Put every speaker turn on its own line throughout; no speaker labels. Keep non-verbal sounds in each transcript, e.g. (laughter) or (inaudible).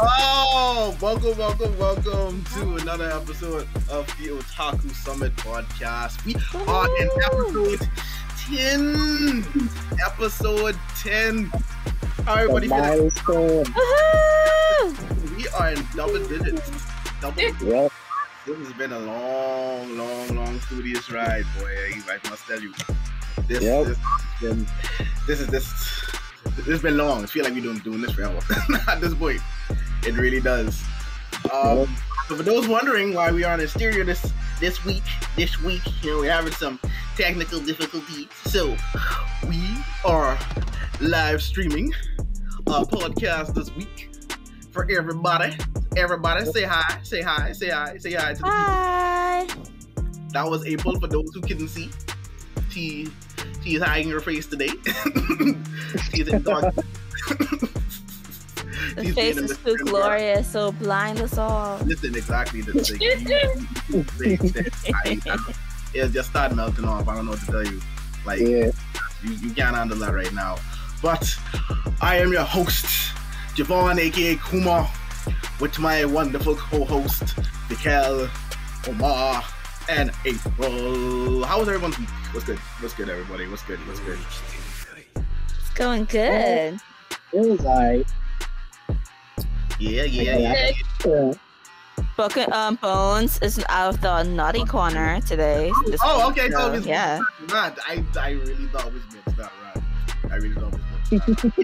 oh, welcome, welcome, welcome to another episode of the Otaku Summit podcast. We are in episode 10. Episode 10. How everybody feeling? We are in double digits. Double digits. This has been a long, long, long studious ride, boy. I must tell you. This,
Yep.
this, been, this is this. Has been long. I feel like we've been doing this forever. (laughs) At this point, it really does. Um, so for those wondering why we are on the stereo this this week, this week, you know, we're having some technical difficulties. So we are live streaming a podcast this week for everybody. Everybody, say hi, say hi, say hi, say hi to the people.
Hi.
That was April for those who couldn't see. She she is hiding her face today. She's in dark.
The
She's
face is too glorious, so blind us all.
Listen, exactly the thing. It's just started melting off. I don't know what to tell you. Like
Yeah.
you, you can't handle that right now. But I am your host, Javon, aka Kuma, with my wonderful co-host, Mikel, Omar, and April. How was everyone's week? What's good? What's good, everybody? What's good? What's good?
It's going good.
It was alright.
Yeah, yeah, yeah.
Yeah.
Broken um, Bones is out of the naughty corner today. this
Oh, okay. So
so,
it's
yeah.
not. I, I really thought it was mixed up, right? I really thought it was mixed up. (laughs)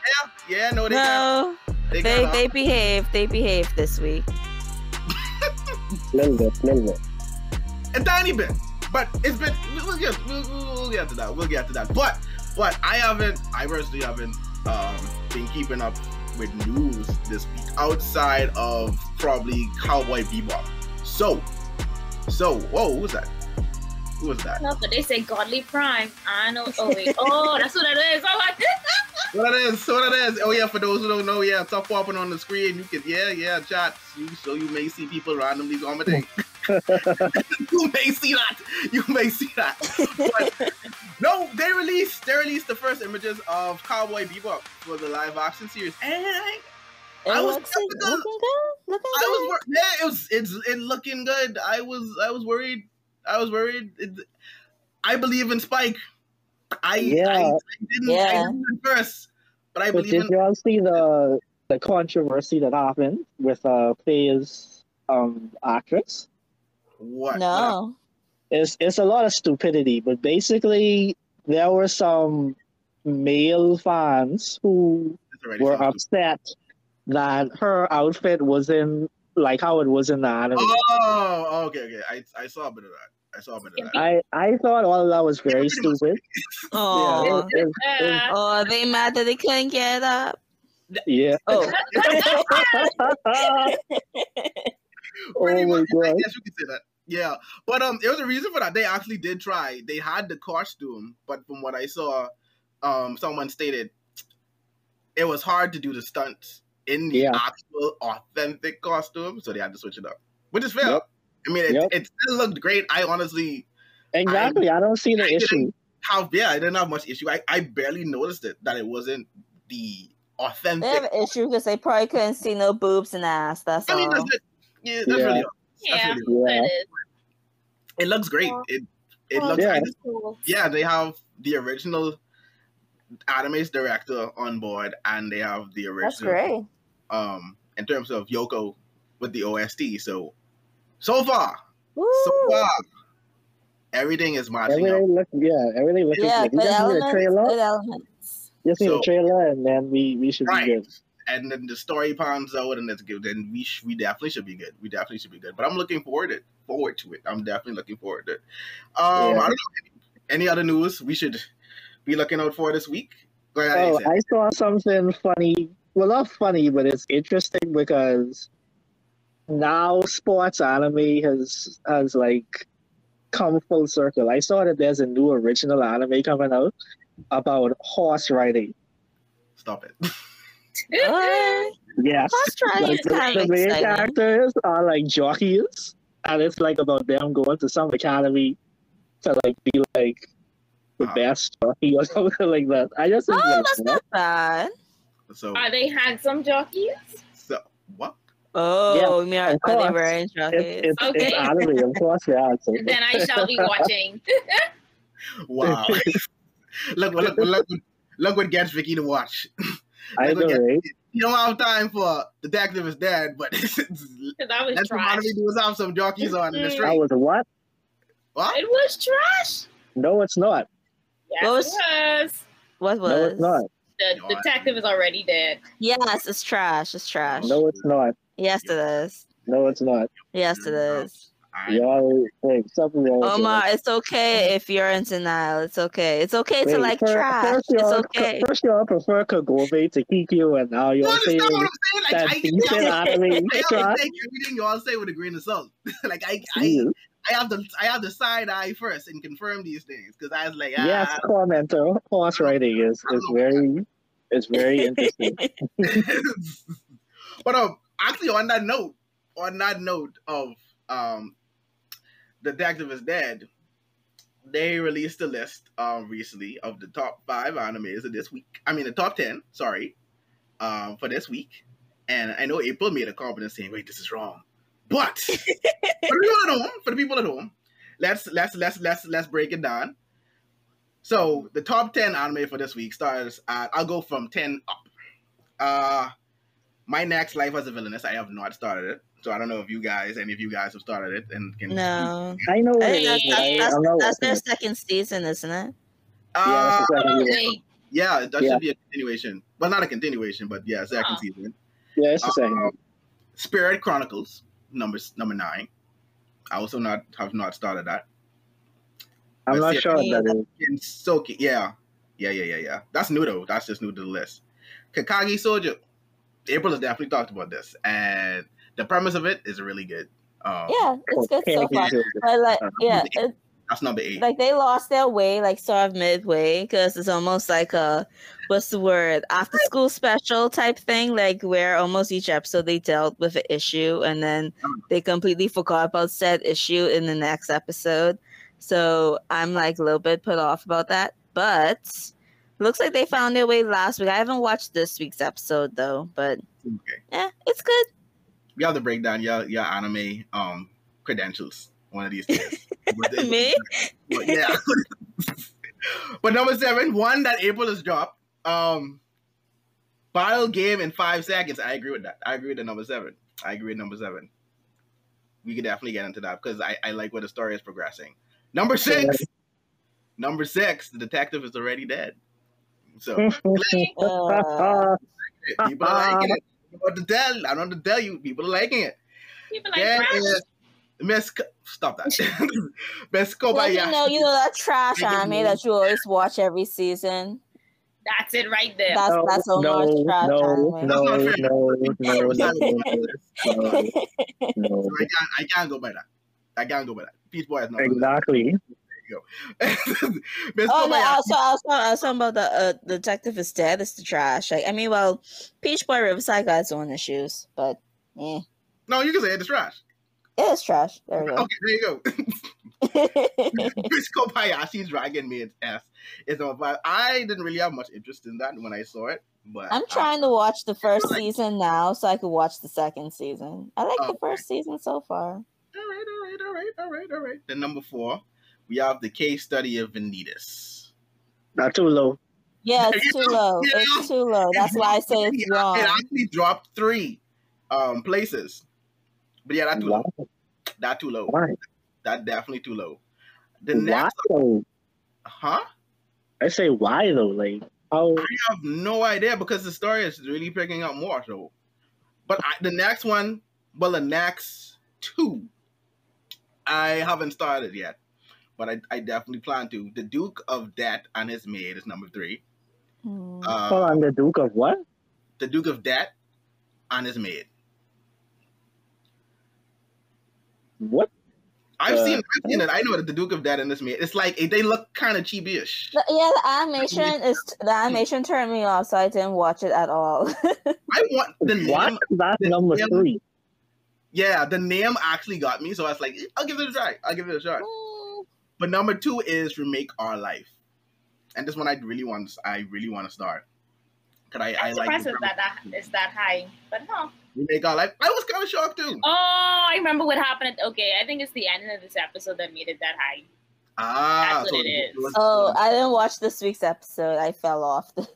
yeah, yeah. No, they got, they
they
got
they behave. They behave this week.
Little bit, little bit.
A tiny bit, but it's been. We'll get, we'll, get to that. We'll get to that. But, but I haven't. I personally haven't um, been keeping up with news this week outside of probably Cowboy Bebop. So, so, whoa, who was that? Who was that?
No, but they say godly prime. I know. Oh wait. Oh, that's what it is. Oh, like
What it is? What it is? Oh yeah, for those who don't know, yeah, it's top popping on the screen. You can, yeah, yeah, chat. You, so you may see people randomly commenting. (laughs) you may see that. You may see that. But no, they released they released the first images of Cowboy Bebop for the live action series, and I I was
looking good. Looking
was wor- yeah, it was it's it looking good. I was I was worried. I was worried. It, I believe in Spike. I,
Yeah.
I, I didn't I
Yeah.
didn't at first, but I
But
believe
did
in
you all see the the controversy that happened with uh Faye's um actress?
What
No.
It's it's a lot of stupidity, but basically there were some male fans who were
something.
upset that her outfit wasn't like how it was in the anime.
Oh, okay, okay. I I saw a bit of that. I saw a bit of that.
I I thought all of that was very
Pretty
stupid.
Oh.
Yeah, it- it- it-
Ah. (laughs)
Oh, they mad that they couldn't get up.
yeah.
Oh. (laughs) (laughs)
Pretty
oh
much. I guess you could say that. Yeah, but um, there was a reason for that. They actually did try. They had the costume, but from what I saw, um, someone stated it was hard to do the stunts in the
Yeah.
actual authentic costume, so they had to switch it up, which is fair.
Yep.
I mean, it,
Yep.
it still looked great. I honestly
Exactly. I don't see the
I
issue.
didn't yeah, I didn't have much issue. I, I barely noticed it that it wasn't the authentic.
They have an issue because they probably couldn't see no boobs and ass. That's
I mean,
all.
that's it. Yeah, that's
Yeah.
really all.
Yeah,
That's
Yeah.
that is.
It looks great.
Yeah.
It it
Oh,
looks
Yeah.
I
cool.
yeah, they have the original anime's director on board, and they have the original
That's
original.
great.
Um, in terms of Yoko with the OST, so so far,
Woo.
so far, everything is matching up.
Everything look yeah, everything looks
Yeah,
good. We
good
just need a
elements.
trailer.
Good elements.
Just need
So-
a trailer and then we, we should
Right.
be good.
And then the story pans out, and it's good. Then we sh- we definitely should be good. We definitely should be good. But I'm looking forward to forward to it. I'm definitely looking forward to it. Um,
Yeah.
I don't know any, any other news we should be looking out for this week. Ahead,
Oh,
Isaac.
I saw something funny. Well not funny, but it's interesting because now sports anime has has like come full circle. I saw that there's a new original anime coming out about horse riding.
Stop it. (laughs)
What?
Yes.
Horse
Like, the, the main
exciting.
characters are like jockeys, and it's like about them going to some academy to like be like the
Ah.
best jockey or (laughs) something like that. I just think
Oh,
like,
that's
what?
not bad.
So,
Are they handsome jockeys?
so what?
Oh, you mean are,
of
are they
course.
wearing
It's,
jackets?
it's, it's
Okay. (laughs)
anime, of course, yeah. So. (laughs)
Then I shall be watching.
Wow. look, look, look, look, look what gets Vicky to watch.
I
Look
know,
at-
right?
You don't have time for Detective is Dead, but (laughs)
Because I was
that's what
trash.
anime do is have some jockeys on in the
Mhm.
street.
I was what?
What?
It was trash.
No, it's not.
Yes,
What
it
was-
was.
What was?
No, it's not.
The
No,
detective is already dead.
Yes, it's trash. It's trash.
No, it's not.
Yes, it is.
No, it's not.
Yes, it is.
I-
Y'all something
Omar,
you.
it's okay if you're in denial. It's okay. It's okay to like
fir-
trash.
First,
It's
y'all,
okay. (laughs)
first y'all prefer Kagome to Kikyo, and now
You
you're
understand
saying
what I'm? Like,
that (laughs)
I,
decent anime
I,
is
always take everything you all say with a grain of salt. (laughs) like I, I,
Jesus.
I have the, I have the side eye first and confirm these things because I was like, ah,
Yes, commenter. Horse riding is, is very is very interesting.
but um, actually, on that note, on that note of um, Detective is Dead, they released a list um recently of the top five animes of this week. I mean, the top ten. Sorry, um, for this week. And I know April made a comment saying, "Wait, this is wrong." But (laughs) for the people at home, for the people at home, let's let's let's let's let's break it down. So the top ten anime for this week starts at I'll go from ten up. Uh my next life as a villainess, I have not started it. So I don't know if you guys, any of you guys have started it and can
No.
I know what
I
it
that's,
is, but I,
that's,
I'm
that's their
it.
second season, isn't it?
Yeah,
Uh,
that's exactly what it is.
Wait,
yeah, that
Yeah.
should be a continuation. Well not a continuation, but yeah, second
Huh.
season.
Yeah, it's the same.
Um, Spirit Chronicles, number number nine. I also not have not started that.
I'm
let's
not
see.
sure what that is.
And Soki, yeah. Yeah, yeah, yeah, yeah. That's new though. That's just new to the list. Kageki Shojo. April has definitely talked about this, and the premise of it is really good. Um,
Yeah, it's good so far. But like, yeah, (laughs) it,
That's number eight.
like they lost their way, like sort of midway, because it's almost like a what's the word after school special type thing, like where almost each episode they dealt with an issue and then they completely forgot about said issue in the next episode. So I'm like a little bit put off about that, but looks like they found their way last week. I haven't watched this week's episode though, but
okay.
yeah, it's good.
You have to break down your your anime um credentials one of these (laughs) days. But
Me?
but yeah. (laughs) but number seven, one that April has dropped. Um, Battle game in five seconds. I agree with that. I agree with the number seven. I agree with number seven. We could definitely get into that because I, I like where the story is progressing. Number six. Number six, the detective is already dead. So (laughs)
Uh,
people are liking it. I don't know what to tell. I don't know what to tell you. People are liking it.
people like
Yeah,
trash.
yeah. Miss, stop that. Miss
well,
Kobayashi.
you know, you know that trash anime that you always watch every season.
That's it right there.
That's
no,
that's
no,
Omar's
no,
trash
no,
anime.
no,
That's
no,
not
no, no, no, no,
I can't, I can't go by that. I can't go by that. Peach Boy is not.
Exactly. (laughs)
Miss
Oh no! Also, also, also about the uh, the detective is dead. It's the trash. Like, I mean, well, Peach Boy Riverside got its own issues, but yeah,
No, you can say it's trash.
it is trash. There we go.
Okay,
go.
there you go. (laughs) (laughs) Miss Kobayashi's Dragon Maid's S is on five. I didn't really have much interest in that when I saw it, but
I'm trying to watch the first season now, so I could watch the second season. I like the first season so far.
All right, all right, all right, all right, all right. Then number four, we have the case study of Vanitas.
Not too low.
Yeah, it's too (laughs) low.
Yeah.
It's too low. That's why I say it's wrong.
It
wrong.
actually dropped three um places. But yeah, that's too
Why?
low. That too low.
Why?
That definitely too low. The
Why
next,
though?
huh?
I say why though? Like how?
I have no idea because the story is really picking up more. So, but I, the next one, well, the next two, I haven't started yet, but I, I definitely plan to. The Duke of Death and his maid is number three.
Hmm.
Uh,
Hold on, the Duke of what?
the Duke of Death and his maid.
What?
I've
Uh,
seen, I've seen it. I know that the Duke of Death and his maid. It's like they look kind of cheapyish.
The- yeah, the animation is the animation turned me off, so I didn't watch it at all. (laughs)
I want the name.
What? That's
the
number
name-
three.
Yeah, the name actually got me, so I was like, I'll give it a try. I'll give it a shot.
Hmm.
But number two is remake our life, and this one I really want. I really want to start. Cause I, I
I'm
like
surprised
the
it's that, that it's that high. But no.
remake. I like. I was kind of shocked too.
Oh, I remember what happened. At, okay, I think it's the end of this episode that made it that high.
Ah,
That's what it is.
was-
Oh, I didn't watch this week's episode. I fell off. (laughs)
oh,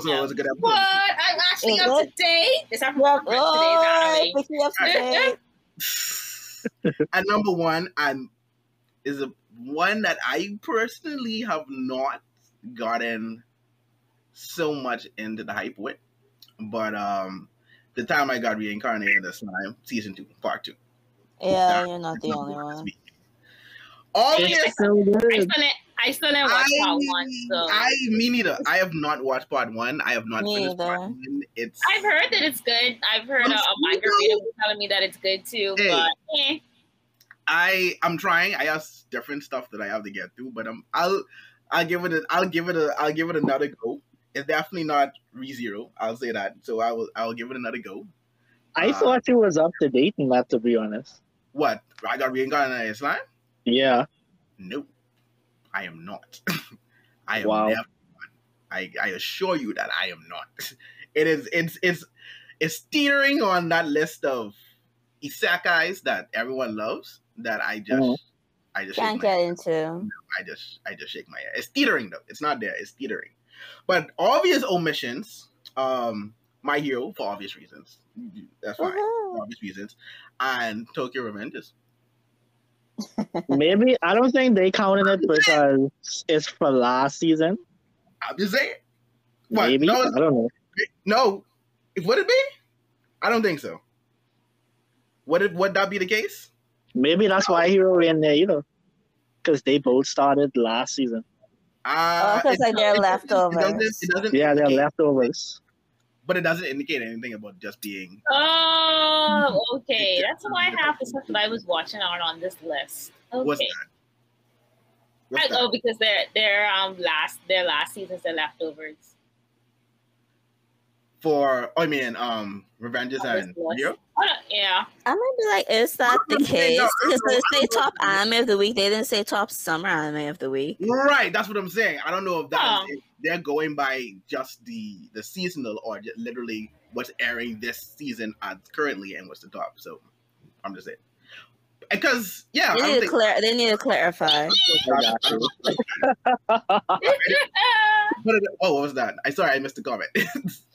so it was a good episode.
What? I'm actually
Is
up
it?
to date. This happened
Yep.
from
Oh,
today's anime.
pick me up (laughs) today.
and number one, I'm is a one that I personally have not gotten so much into the hype with, but um, the time I got reincarnated this time, season two, part two.
Yeah, you're not the only
number this
one.
week. Obvious.
It's so
I
good.
still didn't, I still didn't watch
I,
part one, so
I me neither. I have not watched part one. I have not
Me
finished part one. It's
I've heard that it's good. I've heard a, a manga reader telling me that it's good too,
Hey.
but eh.
I I'm trying. I have different stuff that I have to get through, but I'm I'll I'll give it a I'll give it a I'll give it another go. It's definitely not ReZero. I'll say that. So I will I'll give it another go.
I
Uh,
thought it was up to date in that, to be honest.
What? I got reincarnated slime?
Yeah.
Nope. I am not. (laughs) I am
Wow.
never. I, I assure you that I am not. (laughs) It is it's it's it's teetering on that list of isekais that everyone loves that I just
Mhm.
I just
Can't
shake my
get into.
I just I just shake my head. It's teetering though. It's not there. It's teetering. But obvious omissions. Um, my hero for obvious reasons. That's fine.
Woohoo.
For obvious reasons. And Tokyo Revengers. (laughs)
Maybe I don't think they counted it because it's for last season.
I'm just saying. What?
Maybe
No,
I don't know.
no. Would it be? I don't think so. Would it? Would that be the case?
Maybe that's why Hero in there, you know, because they both started last season.
Uh,
Oh, 'cause,
it-
like, they're
it doesn't- It doesn't,
leftovers.
it doesn't
Yeah, they're leftovers.
but it doesn't indicate anything about just being.
Oh, okay. That's why half the stuff that I was watching aren't on this list. Okay.
What's that? What's
I,
that?
oh, because they're they're um last their last seasons are leftovers.
For I mean, um, Revengers
On this
and
list. Oh, yeah.
I'm gonna be like, is that the case?
no,
Because
I
they say top anime of the week. They didn't say top summer anime of the week.
Right, that's what I'm saying. I don't know if that
Huh.
if they're going by just the the seasonal or just literally what's airing this season at currently and what's the top. So I'm just saying. Because yeah,
They need to
think
clar- They need to clarify. (laughs)
I got you. (laughs)
What did- oh, what was that? I sorry, I missed the comment. (laughs)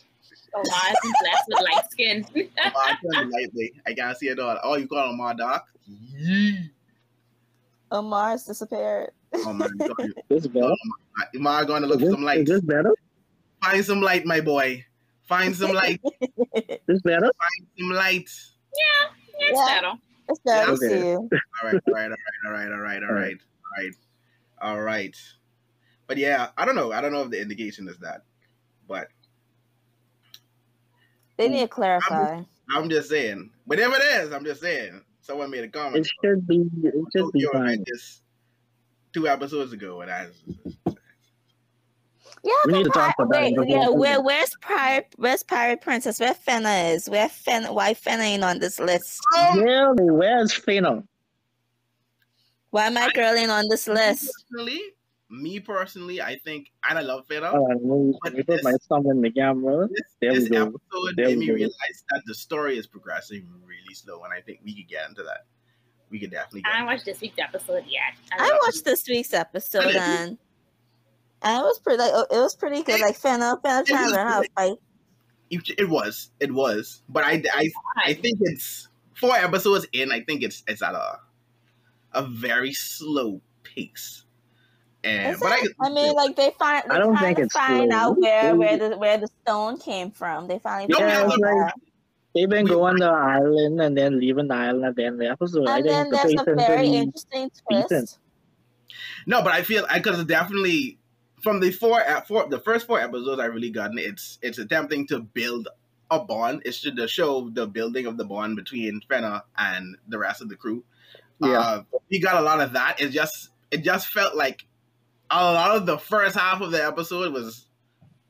oh, my, blessed with light skin.
I turned lightly. I can't see it all. Oh, you call him my doc? Yee.
Omar's disappeared.
Oh my god. (laughs)
This better?
Am I going to look
Is
for
this,
some
is
light?
this better?
Find some light, my boy. Find some light. (laughs)
This better?
Find some light.
yeah, it's
Yeah.
better.
It's better to
Okay.
see you.
All right, all right, all right, all right, all right, all right, all right, all right. But yeah, I don't know. I don't know if the indication is that, but
They need to clarify.
I'm just saying. Whatever it is, I'm just saying. Someone made a comment.
It should be. It should be fine.
Just two episodes ago, and I.
Yeah,
We need to talk about that
wait,
in the
yeah, where where's Pirate where's Pirate Princess? Where Fena is? Where Fen why Fena ain't on this list?
Um,
Really? Where's Fino?
Why my girl ain't on this list?
personally, me personally, I think, and I love Feta.
Oh, let me, let put my thumb in the camera.
this
there we
this
go.
episode
There
made
we
me
go.
realize that the story is progressing really slow, and I think we could get into that. We could definitely. Get
I haven't watched this week's episode yet.
I watched this week's episode
did.
and and it was pretty like it was pretty good. Like Fena, Fena
It
trying
was
to learn how to fight.
it. It was, it was, but I, I, I think it's four episodes in. I think it's it's at a a very slow pace. And but I.
I mean, like they find they
I don't think it's
find
slow.
out where
They-
where the where the stone came from. They finally
No,
figured
yeah,
out
like- They've been
We-
going to the island and then leaving the island at the end of the episode. I
And then
think the
there's a very interesting
decent.
twist. (laughs)
no, but I feel because it's definitely from the four, ep- four the first four episodes I've really gotten. It's it's attempting to build a bond. It's to the show the building of the bond between Fena and the rest of the crew.
Yeah.
Uh, we got a lot of that. It just it just felt like a lot of the first half of the episode was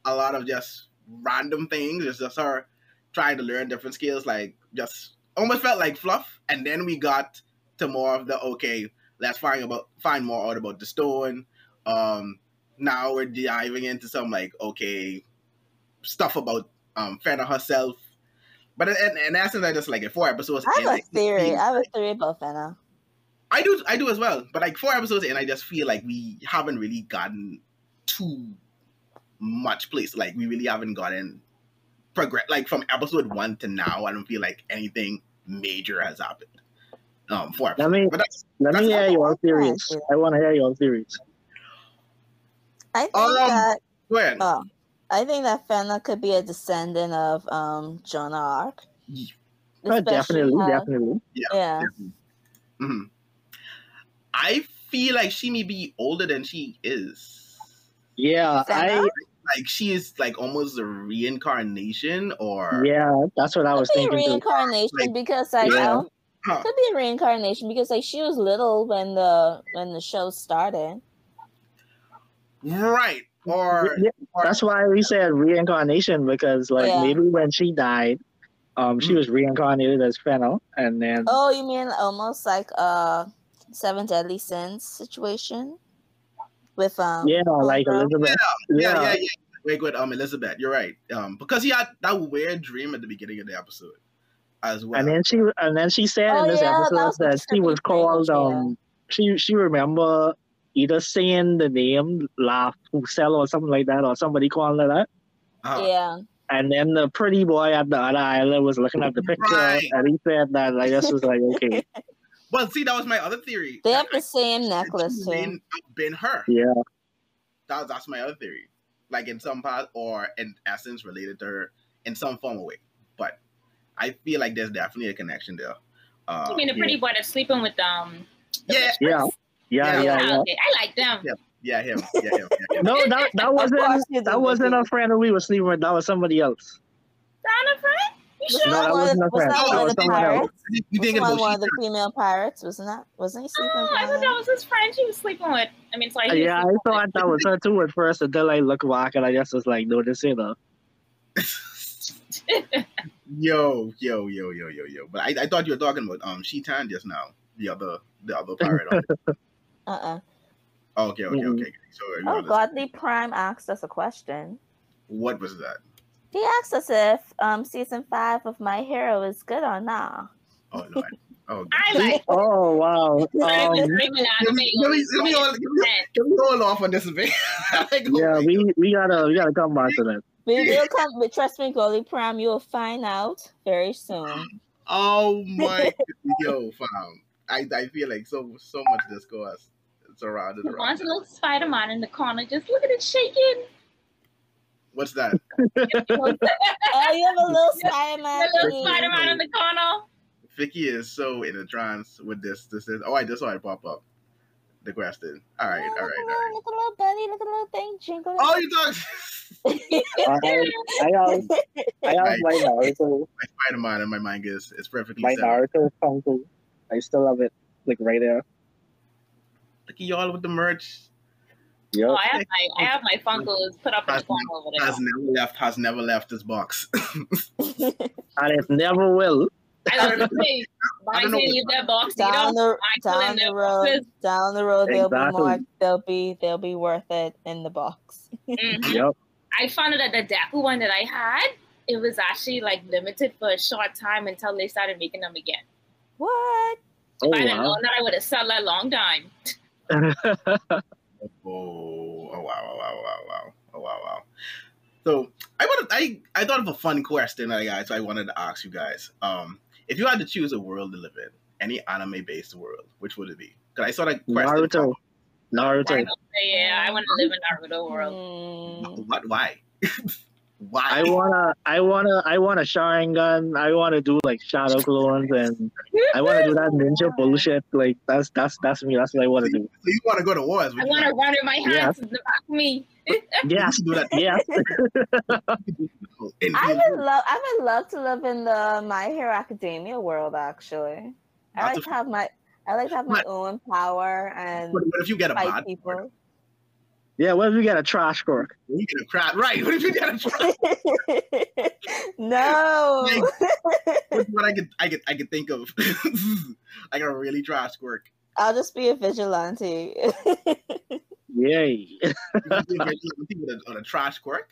a lot of just random things. It's just her trying to learn different skills, like just almost felt like fluff. And then we got to more of the okay, let's find about find more out about the stone. Um now we're diving into some like okay stuff about um Fena herself. But in, in, essence, I just like it. Four episodes.
I
in,
have a theory. I have a theory about Fena.
I do, I do as well. But like four episodes in, I just feel like we haven't really gotten too much place. Like we really haven't gotten progress. Like from episode one to now, I don't feel like anything major has happened. Um, four
Let
episodes.
me
But that's
let me hear your theories.
Yeah.
I want to hear your theories.
I think
Um,
that
go ahead.
oh, I think that Fena could be a descendant of um Joan of Arc.
Yeah.
Oh,
Especially
definitely,
how-
definitely.
Yeah.
hmm I feel like she may be older than she is.
Yeah,
Fena?
I
Like she is like almost a reincarnation, or
yeah, that's what I was
Could
thinking too.
reincarnation
Like-
because like I
Yeah.
don't-
Huh.
could be a reincarnation because like she was little when the when the show started.
right? Or
Yeah, that's why we said reincarnation because like
Yeah.
maybe when she died, um, she
Mm.
was reincarnated as Fennel, and then
Oh, you mean almost like a seven deadly sins situation with um
yeah, like
Homegirl?
Elizabeth.
yeah, yeah, yeah. Wait, wait, um, Elizabeth, you're right. Um, because he had that weird dream at the beginning of the episode, as well.
And then she and then she said
Oh,
in this
yeah, that
episode
was
that, she was called
yeah.
um she she remember either saying the name La Pucelle or something like that or somebody calling her that.
Uh-huh.
yeah.
And then the pretty boy at the other island was looking at the picture
Right.
and he said that I just was like, okay. (laughs)
Well, see, that was my other theory.
They have the
I-
same
that
necklace
she
too.
have been her.
Yeah.
That, that's my other theory. Like in some part, or in essence, related to her in some form of way. But I feel like there's definitely a connection there. Uh,
You mean the pretty boy that's sleeping with um?
Yeah.
Yeah. Yeah,
Yeah.
yeah,
Ah,
yeah.
okay. I like them.
Yeah. Yeah, him. Yeah, him. Yeah, him.
No, that that wasn't that wasn't a friend that we were sleeping with. That was somebody else.
Donna friend? You
Was
sure?
No,
that
that
one of
wasn't
the,
a
was that
That
one of the pirates?
You
Was
thinking
one, one of the female pirates? Wasn't that? Wasn't he sleeping?
Oh,
with
I thought that was his friend she was sleeping with. I mean, sorry. he was
Yeah, I
sleeping with.
thought that was her too at first and then I look back and I just was like, no, this ain't her. (laughs)
yo, yo, yo, yo, yo, yo. But I, I thought you were talking about um Shitan just now. The other the other (laughs) pirate. on it.
Uh-uh.
oh, okay, okay, okay. So
Oh, Godly Prime asked us a question.
what was that?
He asked us if um season five of My Hero is good or not.
Oh Lord. Oh,
I
God.
like. (laughs)
Oh wow.
I was
Um,
screaming
Give me, give me, give me all, give me, give me all off on this a (laughs) bit. Like, oh
yeah,
my
we, we gotta we gotta come back to that.
We will come, but trust me, Godly Prime, you will find out very soon.
Oh my (laughs) yo, fam. I, I feel like so so much discourse surrounded
He
around.
wants a
that.
little Spider Man in the corner. Just look at it shaking.
What's that?
Oh, you have a little (laughs) Spider-Man.
The little
thingy.
Spider Man in the corner.
Vicky is so in a trance with this. This is. Oh, I just saw it pop up. The question. All right,
Oh,
all right, all right.
Look at the little buddy. Look at little thing jingling.
Oh, you talk. (laughs)
I, I have I have my Naruto
my Spider Man and my mind is is perfectly
my
set.
Naruto Funko. I still have it like right there.
Look at y'all with the merch.
Yep.
Oh, I have my I have my Funkos put up in the corner over there.
Has never left. Has never left this box. (laughs)
And it never will.
I don't know. Hey, (laughs)
I don't
Mine
know
leave that box
down the
I still
down the road,
boxes.
down the road, they'll be more. They'll be they'll be worth it in the box.
Mhm. (laughs)
Yep.
I found out that the Deku one that I had, it was actually like limited for a short time until they started making them again.
What?
Oh
if I didn't
wow.
know that, I would have sold that long time.
Oh, oh wow, wow, wow, wow, wow, oh wow, wow. So I wanted, I, I thought of a fun question, I guys. I wanted to ask you guys. Um, if you had to choose a world to live in, any anime-based world, which would it be? Because I saw that question.
Naruto. Naruto.
Yeah, I want to live in Naruto world.
Mm,
What? Why? (laughs) Why?
I wanna I wanna I want a Sharingan. I wanna do like shadow (laughs) clones and I wanna do that ninja bullshit. Like that's that's that's me. That's what I wanna do.
So you want to go to wars?
I want to run with my hands in the back of me. (laughs)
Yes.
do that.
Yes. (laughs)
I would love. I would love to live in the My Hero Academia world. Actually, I
Not
like
the-
to have my. I like to have my
What?
own power and
What, what if you get a
fight
bad?
people.
Yeah, what if we got a trash quirk?
You get a crap. Right. What if you got a crap? (laughs)
no.
What's what I could I could I could think of. (laughs) like a really trash quirk.
I'll just be a vigilante. (laughs)
Yay.
with a, on a trash quirk.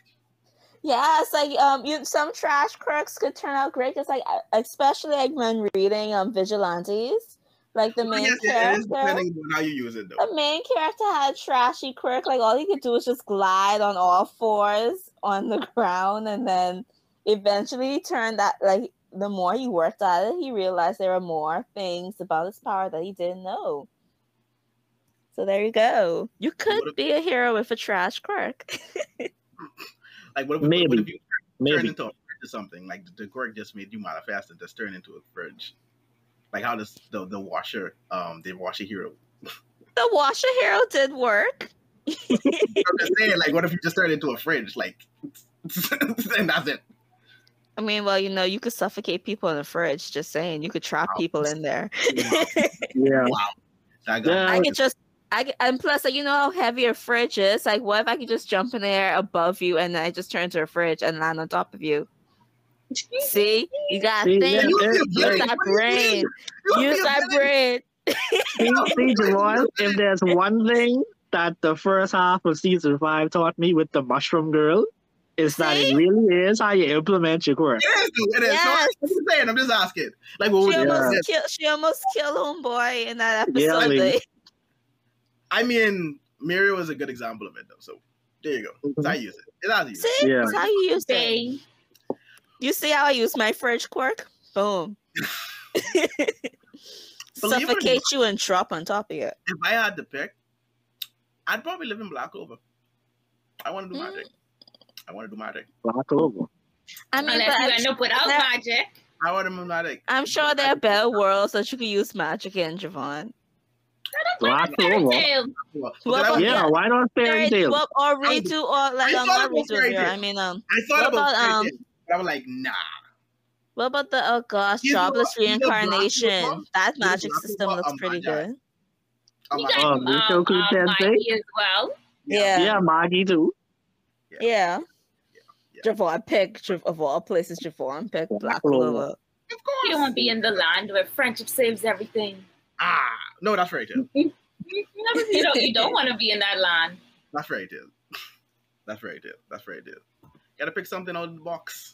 Yeah, it's like um, you some trash quirks could turn out great. It's like especially like when reading um vigilantes, like the main
guess it is
character.
depending on how you use it though.
The main character had a trashy quirk. Like all he could do was just glide on all fours on the (laughs) ground, and then eventually he turned that like the more he worked at it, he realized there were more things about his power that he didn't know. So there you go. You could
What if-
be a hero with a trash quirk. (laughs)
Like what if,
Maybe.
what if you turn
Maybe.
into a fridge or something? Like the quirk just made you manifest and just turn into a fridge. Like how does the the washer um the washer hero?
the washer hero did work. (laughs)
I'm just saying, like what if you just turn into a fridge? Like (laughs) and that's it.
I mean, well, you know, you could suffocate people in the fridge. Just saying, you could trap
Wow.
people in there.
Yeah. (laughs)
Wow. That got-
Yeah.
I could just, I could, and plus, like, you know how heavy a fridge is. Like, what if I could just jump in the air above you and then I just turn into a fridge and land on top of you? See, you got
See,
to think.
yeah,
You
yeah,
feel
Use
great.
that
you
brain.
mean? You
Use
feel
brain.
See, see, Javon, if there's one thing that the first half of season five taught me with the mushroom girl, is that it really is how you implement your quirk.
It is, dude. It is. So
Yes.
I'm just saying. I'm just asking. Like, what would
She
you
almost
do?
killed. She almost killed homeboy in that
Yeah,
episode.
like-
they-
I mean, Miriam was a good example of it, though. So there you go. That's how you use it. It's how you use it.
See,
Yeah.
that's how you use it.
They
You see how I use my fridge quirk? Boom. (laughs)
Believe it
Suffocate you and drop on top of you.
If I had to pick, I'd probably live in Black Clover. I want to do
Mm.
magic. I want to do magic.
Black Clover.
I mean,
unless
but
you
I'm,
end up without
there-
magic.
I want to do magic.
I'm sure there are better worlds that you could use magic in, Javon.
Black
Fairy
Clover.
Well,
Well,
I,
but
was-
Yeah,
Yeah.
why not fairy
Fairy-
tale?
well, or redo, or like
I
um,
thought
not
about
redo.
fairy
zero.
tale.
I mean, um,
I thought
what
about,
about, um,
tale, but I was like, nah.
what about the oh gosh,
You know
jobless
you know Black
reincarnation?
Clover?
That
You
magic
Black
system looks
um,
pretty
Magi.
good.
I'm
You
like,
got
Oh,
um,
Mushoku
um, Magi as well.
Yeah,
Yeah, Magi too.
yeah.
yeah.
Javon pick Jav- of all places. Javon pick
Black
Black
Clover.
Clover.
of course.
You don't want to be in the land where friendship saves everything.
Ah, no, that's Fairy Tail. (laughs)
you don't. You don't want to be in that land.
That's Fairy Tail. That's Fairy Tail. That's Fairy Tail. Gotta pick something out of the box.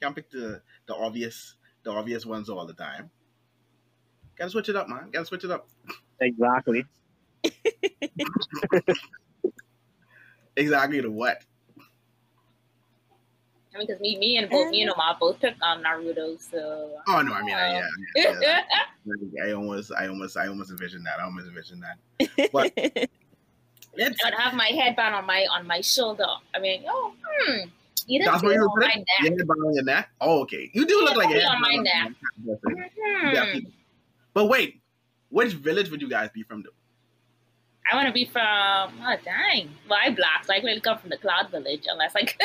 Can't pick the the obvious the obvious ones all the time. Gotta switch it up, man. Gotta switch it up.
Exactly. (laughs)
Exactly to what?
I mean, because me, me and both me and Omar both took um, Naruto. So
Oh no, I mean, I, yeah, yeah, yeah.
I'd (laughs)
I almost, I almost, I almost envisioned that. I almost envisioned that. But (laughs) it's
have my headband on my on my shoulder. I mean, oh, hmm. You didn't
that's what
it
you
on
were
my
putting.
neck.
Your headband on your neck. Oh, okay. You do look
Yeah,
like
it on my
headband
neck.
your neck.
Hmm.
But wait, which village would you guys be from? Though?
I want to be from. Oh dang! Well, I black, so I really come from the Cloud Village. Unless like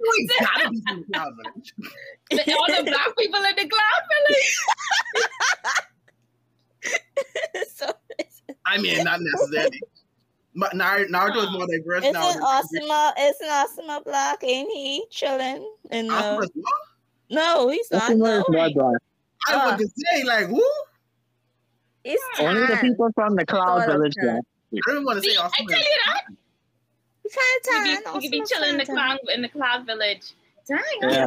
You gotta be from the (laughs) Cloud Village.
all the black people in the Cloud Village. (laughs)
so
I mean, not necessarily. Naruto is more diverse
isn't an Asuma, it's an Asuma block, Ain't he chilling? And
uh,
no, he's not. Asuma
is not black.
I
uh,
was to ah. say, like, who?
It's
only the people from the cloud village.
I don't want to say Asuma.
I tell you that. You can't You could be,
be
chilling in the cloud in the cloud village. Dang.
Yeah.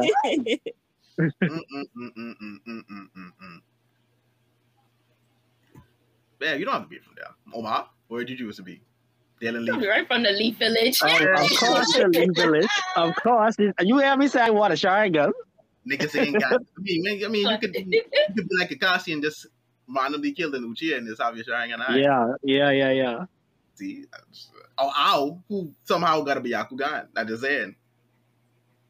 Man, you don't have to be from there. Omar, Where did you used to be? Dale and
I'll
Leaf.
be right from the Leaf Village.
Oh, of course, (laughs) the Leaf Village. Of course. You hear me say I want a Sharingan?
Niggas ain't got. I mean, I mean, you could, you (laughs) could be like Kakashi and just randomly kill an Uchiha and just have your Sharingan eye.
Yeah, yeah, yeah, yeah.
See, oh, Ao, who somehow got to be Byakugan. I just saying.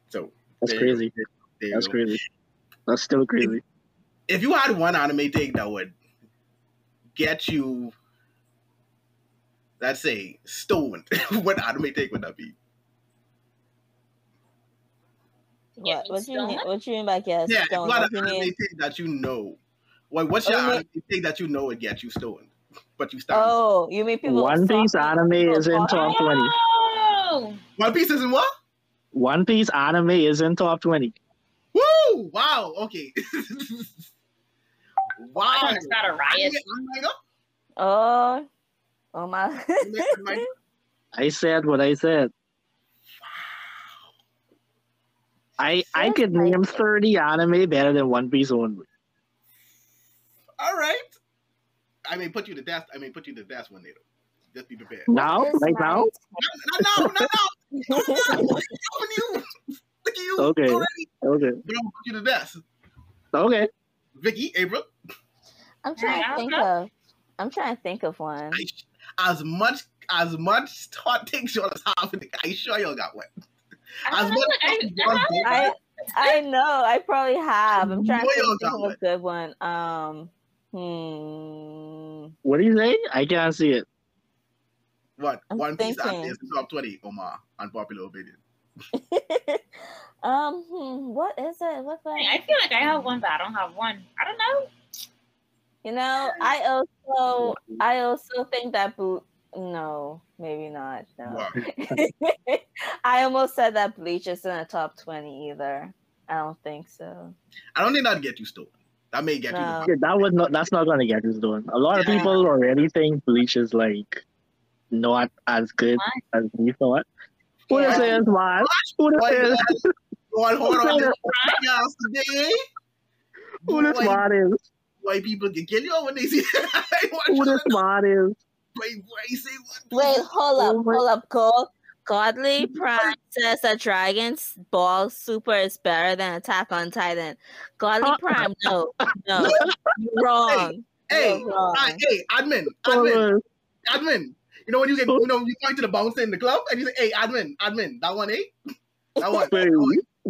So
That's
there go.
crazy.
There
That's
go.
crazy. That's still crazy.
If you had one anime take that would get you, let's say, stoned, (laughs) what anime take would that be?
What? What you mean? What you mean by get
Yeah, if
stoned?
you
What
an
do you
anime
mean?
take that you know. Like, what's your
Oh,
anime take that you know would get you stoned, but you stop?
Oh, you mean people?
One Piece anime is in top 20.
Oh,
One Piece is in what?
One Piece anime is in top 20.
Woo! Wow. Okay. (laughs) wow.
I want to a riot.
I'm like, oh,
Oh, my!
I'm like,
I said what I said. I I could name thirty anime better than One Piece only.
All right. I may put you to death. I may put you to death one day though. Just be prepared.
Now,
What is
right
my
now.
Not now, not now. Come. Look at you. Look at you.
Okay.
Already.
Okay,
But I'm put you to death.
okay.
Vicky, April,
I'm trying
Yeah,
to think of. I'm trying to think of one.
I, as much as much hot takes y'all have, I sure y'all got one.
I
As
don't know,
much
I-
as
I
y'all
I I know. I probably have. I'm trying to think of a good one. Um. Hmm.
What do you say? I can't see it.
What?
I'm
One Piece
thinking.
is the top 20, Omar. Unpopular opinion. (laughs)
um. Hmm, what is it? What's that?
I feel like I have one, but I don't have one. I don't know.
You know, I also I also think that boot. No, maybe not. No. (laughs) I almost said that Bleach is in the top twenty either. I don't think so.
I don't think that'd get you stolen. That may get
No.
Yeah, that would not. That's not gonna get us doing. A lot of people already think Bleach is like not as good as we thought. Who
Yeah.
this is, man? Who this
Boy,
is?
Hold hold on.
Who
this
this-
podcast today.
Who this
Boy,
man is?
White people can kill you when they see (laughs)
Who this man is?
Wait, wait, say
Wait, hold up,
Oh my-
hold up, Cole. Godly Prime says that Dragon's Ball Super is better than Attack on Titan. Godly
Uh,
Prime, no, no, (laughs) you're wrong.
Hey,
You're wrong.
ah, hey, admin, admin,
this?
admin. You know when you get, you know, you going to the bouncer in the club and you say, "Hey, admin, admin, that one, eh? That one,
Wait,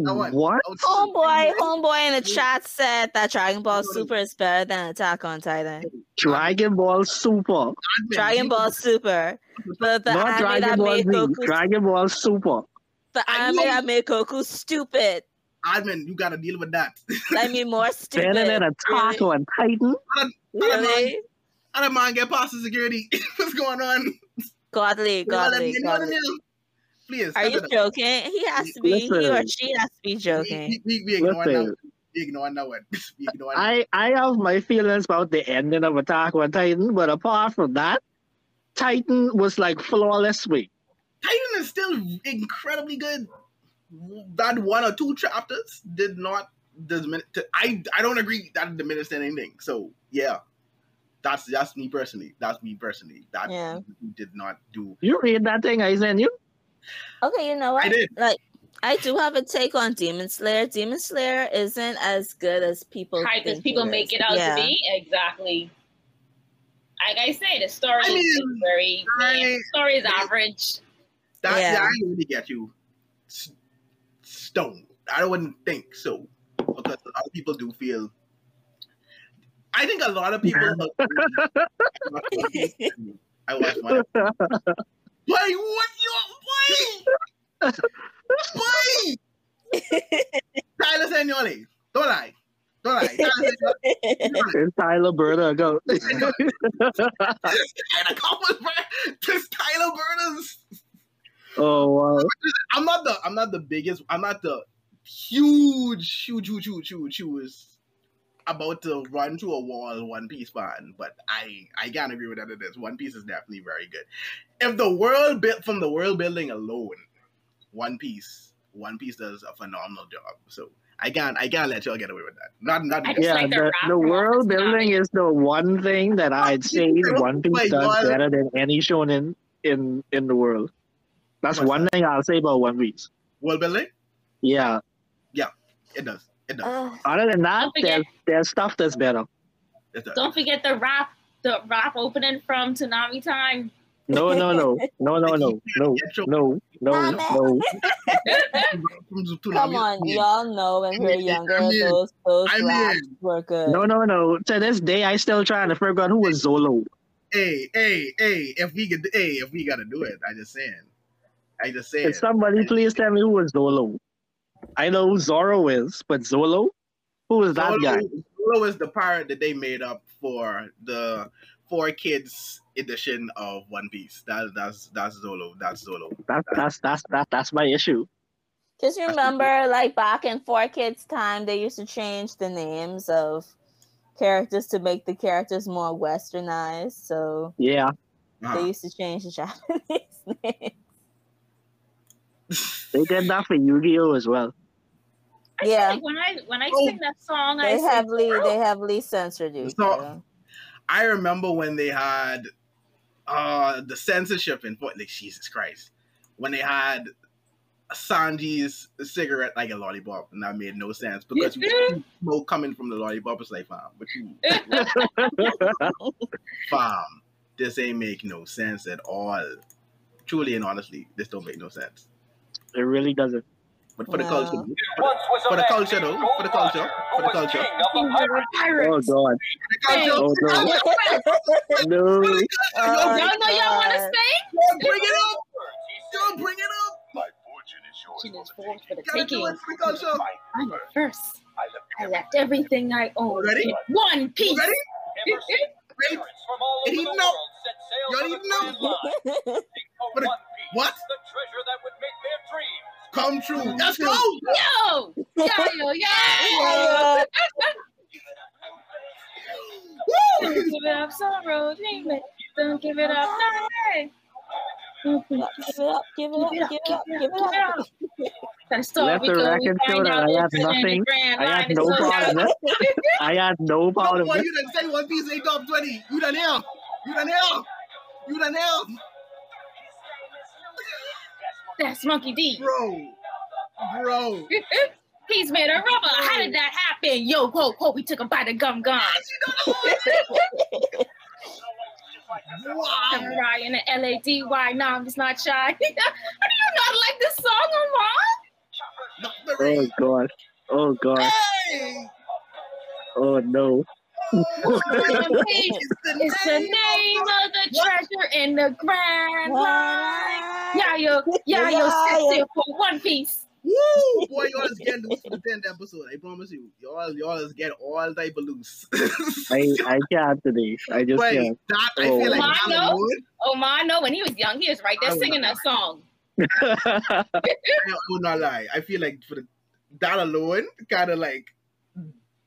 that one, that
what?
Homeboy, homeboy in the chat said that Dragon Ball Super is better than Attack on Titan.
Dragon Ball Super,
Admin,
Dragon Ball Super, the the
not
anime
Dragon
that
Ball
made
Z.
Goku,
Dragon Ball Super.
the
I
anime
know-
that made Goku stupid.
admin, you gotta deal with that. (laughs)
I mean, more stupid.
Better than Attack on Titan.
Really?
How that mind get past the security? (laughs) What's going on?
Godly,
You gotta let
godly,
me know the
godly.
Deal. Please.
Are you
it up.
joking? He has to be. He or she has to be joking.
we, we, we ignoring that.
Listen.
one. We ignoring that one. (laughs) We ignoring that.
I I have my feelings about the ending of Attack on Titan, but apart from that, Titan was like flawless. Week.
Titan is still incredibly good. That one or two chapters did not diminish. I I don't agree that it diminished anything. So yeah, that's that's me personally. That's me personally. That
Yeah.
did not do.
You read that thing I sent you?
Okay, you know what?
I did.
Like, I do have a take on Demon Slayer. Demon Slayer isn't as good as people.
Hype as
think
people
it
make
is.
it out
Yeah.
to be. Exactly. Like I say, the story
I mean,
is very
I-
yeah, the story is average.
That
Yeah.
yeah, I really get you. S- Stone. I wouldn't think so because a lot of people do feel. I think a lot of people. (laughs) I watch my. (laughs) Why? What you? Why? Why? Tyler Senioli. Don't lie. Don't lie. Tyler
It's Tyler Berta. Go.
And a couple this Tyler Burners.
oh wow.
I'm not the I'm not the biggest I'm not the huge huge huge huge huge huge about to run to a wall One Piece fan, but I I can't agree with that. It is One Piece is definitely very good. If the world built from the world building alone, One Piece One Piece does a phenomenal job. So I can't I can't let y'all get away with that. Not not
Yeah,
like the
the, the world
Office
building is the one thing that oh I'd say One Piece does
what?
better than any shonen in in the world. That's
What's
one thing I'll say about One Piece.
world building.
Yeah. Yeah.
It does. It does.
Ugh.
Other than that,
forget-
there's there's stuff that's better.
Don't forget the rap, the rap opening from Tsunami Time.
No, no, no, no, no, no, no, no, no, no.
Come on, y'all know when we were
I mean,
younger, those those raps
mean-
were good.
No, no, no. To this day, I still trying to figure out who was Zolo.
Hey, hey, hey! If we could, hey, if we gotta do it, I just saying. I just saying.
Can somebody please tell me who was Zolo? I know who Zoro is, but Zolo? Who is that
Zolo,
guy?
Zolo is the pirate that they made up for the four kids edition of One Piece. That that's that's Zolo. That's Zolo.
That's that's that's that, that's my issue.
Just remember, like back in Four Kids' time, they used to change the names of characters to make the characters more westernized. So
Yeah,
they
Uh-huh.
used to change the Japanese (laughs) names.
They did that for Yu-Gi-Oh as well.
I
Yeah.
like when I when I
Oh.
sing that song, I
They
say,
heavily
"Girl."
they heavily censored you.
So-
girl.
I remember when they had uh the censorship in like Jesus Christ. When they had Sanji's cigarette like a lollipop, and that made no sense because you see smoke coming from the lollipop. It's like, fam, but you, (laughs) (laughs) fam, this ain't make no sense at all. Truly and honestly, this don't make no sense.
It really doesn't.
But for the culture, for the, for the culture though, for the culture, for the culture,
Oh God.
for the culture,
Oh no. (laughs) No.
for the
Oh,
Y'all know y'all want to
God.
sing?
Yo, bring it up, yo, bring it up.
My Fortune is forged for the
Gotta do
taking.
it for the culture.
I'm the first. I left everything I own in one piece.
Ready? Wait, it heating up. Y'all heating up. For the, (laughs) what?
The treasure that would make their dreams
Come true. Let's go.
Yo, yo, yo,
Yeah. (laughs)
Woo!
Don't give it up, sorrow, dream it. Don't give it up, no way. Mm-hmm.
Give it up, give it up, give it up, give it up. (laughs)
That story
Let the
goes,
record
we
show
find
that I
it's
have nothing- I had no
so
part of it. I had no part
Come
of
on,
it.
you done say One Piece ain't top 20. You done hell. You done hell. You done hell.
That's Monkey D.
Bro. Bro. (laughs)
He's made a rubber. How did that happen? Yo, ho, ho, we took him by the gum gum. (laughs)
Wow.
Samurai in the LADY. Nah, I'm just not shy. (laughs) How do you not like this song, Omar?
Oh
ring.
God. Oh God.
Hey.
Oh no.
One
Oh,
Piece
it's
It's the name of the treasure in the grand line. Yeah, yo, yeah, yo,
Yeah,
six
yeah.
for One Piece.
Woo! (laughs) Boy, y'all is getting loose for the 10th episode. I promise you. Y'all, y'all is getting all type of loose.
I I can't today. I just
Wait,
can't.
that, I
Oh.
feel like
Mine,
that
though? Omar, I when he was young, he was right there singing that song. (laughs)
I would not lie. I feel like for the that alone, kind of like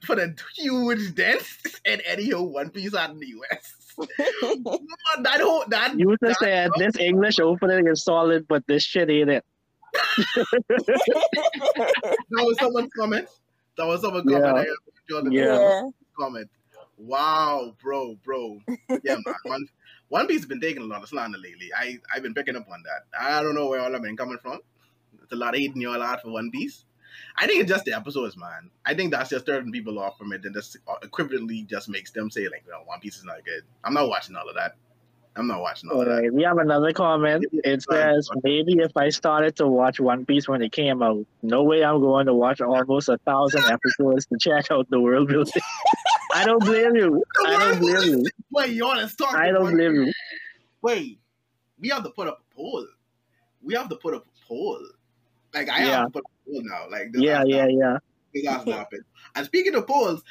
for the huge dent (laughs) and any whole One Piece out in the US. that whole that
you
that,
just said this English opening is solid, but this shit ain't it.
That was someone's comment. That was someone's comment.
Yeah. Yeah.
comment. Wow, bro, bro. Yeah, man. (laughs) One, One Piece has been taking a lot of slander lately. I I've been picking up on that. I don't know where all I've been coming from. It's a lot of hating y'all out for One Piece. I think it's just the episodes, man. I think that's just turning people off from it, and just equivalently just makes them say like, "Well, One Piece is not good." I'm not watching all of that. I'm not watching all
All
that.
right, we have another comment. It says maybe if I started to watch One Piece when it came out, no way I'm going to watch almost a thousand episodes to check out the world building. I don't blame you. (laughs) I don't blame you.
Wait, y'all is talking.
I don't blame you.
Wait, we have to put up a poll. We have to put up a poll. Like I
Yeah.
have to put up a poll now. Like
Yeah, yeah,
happen.
yeah.
This has to happen. And speaking of polls,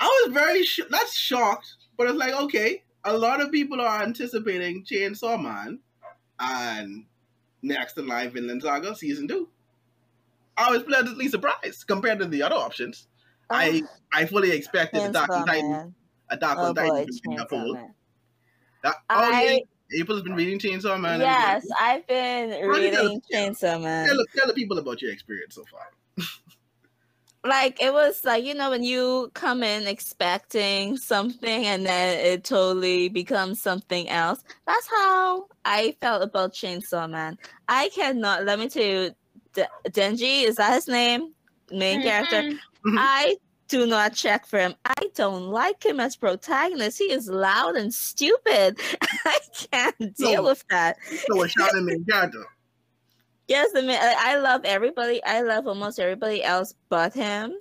I was very sh- not shocked, but it's like okay, a lot of people are anticipating Chainsaw Man and next in line Vinland Saga season two. I was pleasantly surprised compared to the other options. Oh. I I fully expected Attack on
Chainsaw
Titan,
Man.
Attack
Oh
Titan to be
Chainsaw
poll. That, oh yeah, April's been reading Chainsaw Man.
yes, I've been
Run it down.
reading Chainsaw Man.
Tell, tell the people about your experience so far. (laughs)
like it was like you know when you come in expecting something and then it totally becomes something else that's how i felt about chainsaw man i cannot let me tell you D- denji is that his name main character
Mhm.
Mhm.
i do not check for him i don't like him as protagonist he is loud and stupid (laughs) i can't deal
No.
with that
So a shot in main character.
Yes, I mean, I love everybody. I love almost everybody else but him.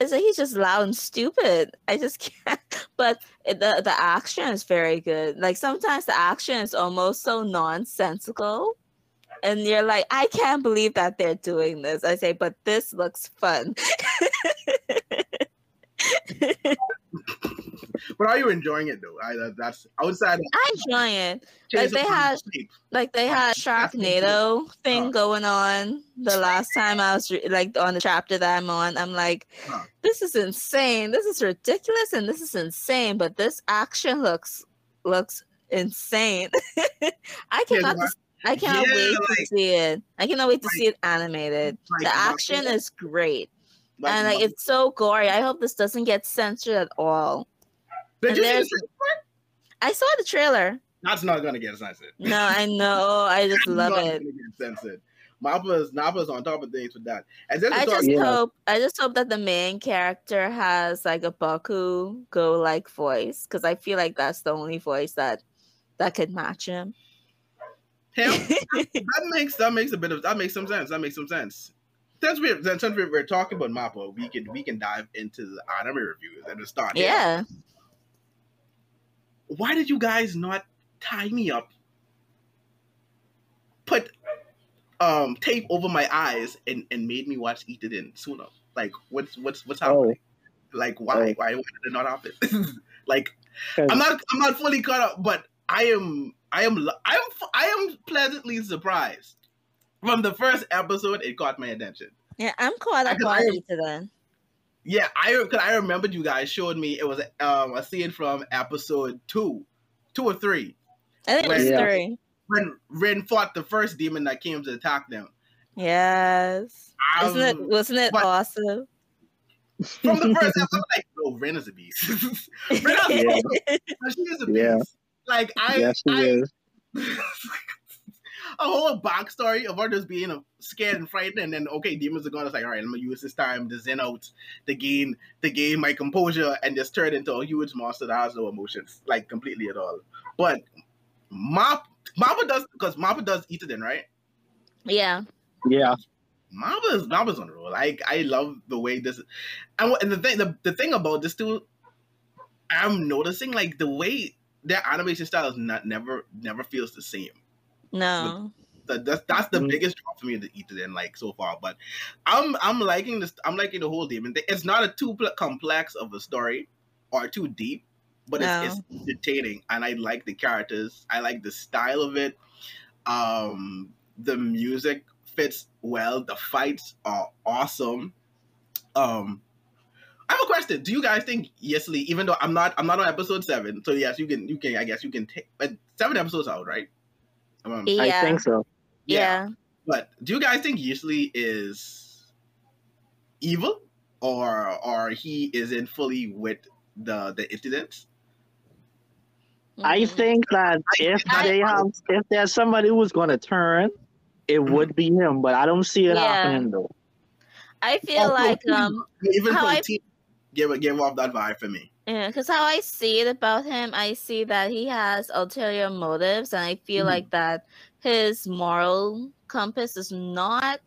It's like he's just loud and stupid. I just (laughs) can't. But the the action is very good. Like sometimes the action is almost so nonsensical, and you're like, I can't believe that they're doing this. I say, but this looks fun. (laughs)
But are you enjoying it though? I, that, that's outside.
I enjoy it. Like, they had-
sleep.
Like they had Sharknado thing
Huh.
going on the last time I was re- like on the chapter that I'm on. I'm like,
Huh.
this is insane. This is ridiculous, and this is insane. But this action looks looks insane. (laughs) I cannot. dis- I cannot
Yeah,
wait to see it. I cannot wait to
like-
see it animated.
like
The action is great.
Like,
and like it's so gory. I hope this doesn't get censored at all.
Did
and
you see the
I saw the trailer.
That's not gonna get censored.
No, I know. I (laughs) just love it.
censored. Mappa's Nappa's on top of things with that. And then
I just
Yeah.
hope I just hope that the main character has like a Bakugo like voice because I feel like that's the only voice that that could match him.
him (laughs) that makes that makes a bit of that makes some sense. That makes some sense. Since we're since we're, we're talking about Mappa, we can we can dive into the anime reviews and we start. here.
Yeah.
Why did you guys not tie me up? Put um tape over my eyes and and made me watch Idaten sooner. Like what's what's what's happening? Like why
Oh.
why why did it not happen? (laughs) like, I'm not I'm not fully caught up, but I am I am I am I am pleasantly surprised. From the first episode, it caught my attention.
Yeah, I'm caught up
Because
on
I-
Idaten.
Yeah, I because I remembered you guys showed me it was um a scene from episode two, two or three
I think it's
Yeah.
three.
when Ren fought the first demon that came to attack them.
Yes. Isn't it
Um,
wasn't it
but-
awesome?
from the first (laughs) episode, like, no, Ren is a beast. (laughs) Ren is a (laughs) beast. She is a beast.
Yeah.
Like I,
yes, she
I
is.
A whole backstory of her just being uh, scared and frightened, and then okay, demons are gone. It's like, all right, I'm gonna use this time to zen out, to gain, to gain my composure, and just turn into a huge monster that has no emotions, like completely at all. But Mop, Mappa does because Mappa does Idaten, right?
yeah.
Yeah.
Mappa's Mappa's on the roll. Like I love the way this, and, and the thing, the, the thing about this too, I'm noticing like the way their animation style is not never never feels the same.
No.
That, that's that's the
Mhm.
biggest draw for me to Idaten like so far. But I'm I'm liking this. I'm liking the whole demon. It's not a too complex of a story or too deep, but it's, it's entertaining, and I like the characters. I like the style of it. Um, the music fits well. The fights are awesome. Um, I have a question. Do you guys think Ishley, even though I'm not I'm not on episode seven, so yes, you can you can I guess you can take but seven episodes out, right? Um,
Yeah.
I think so.
yeah.
but do you guys think Ishley is evil, or or he isn't fully with the the incidents?
I
Mhm.
think that if
I-
they have, if there's somebody who's gonna turn, it
Mhm.
would be him. But I don't see it
Yeah.
happening though.
I feel
Oh,
like um
even
how I-
Poteet gave gave off that vibe for me.
Yeah, because how I see it about him, I see that he has ulterior motives, and I feel
Mhm.
like that his moral compass is not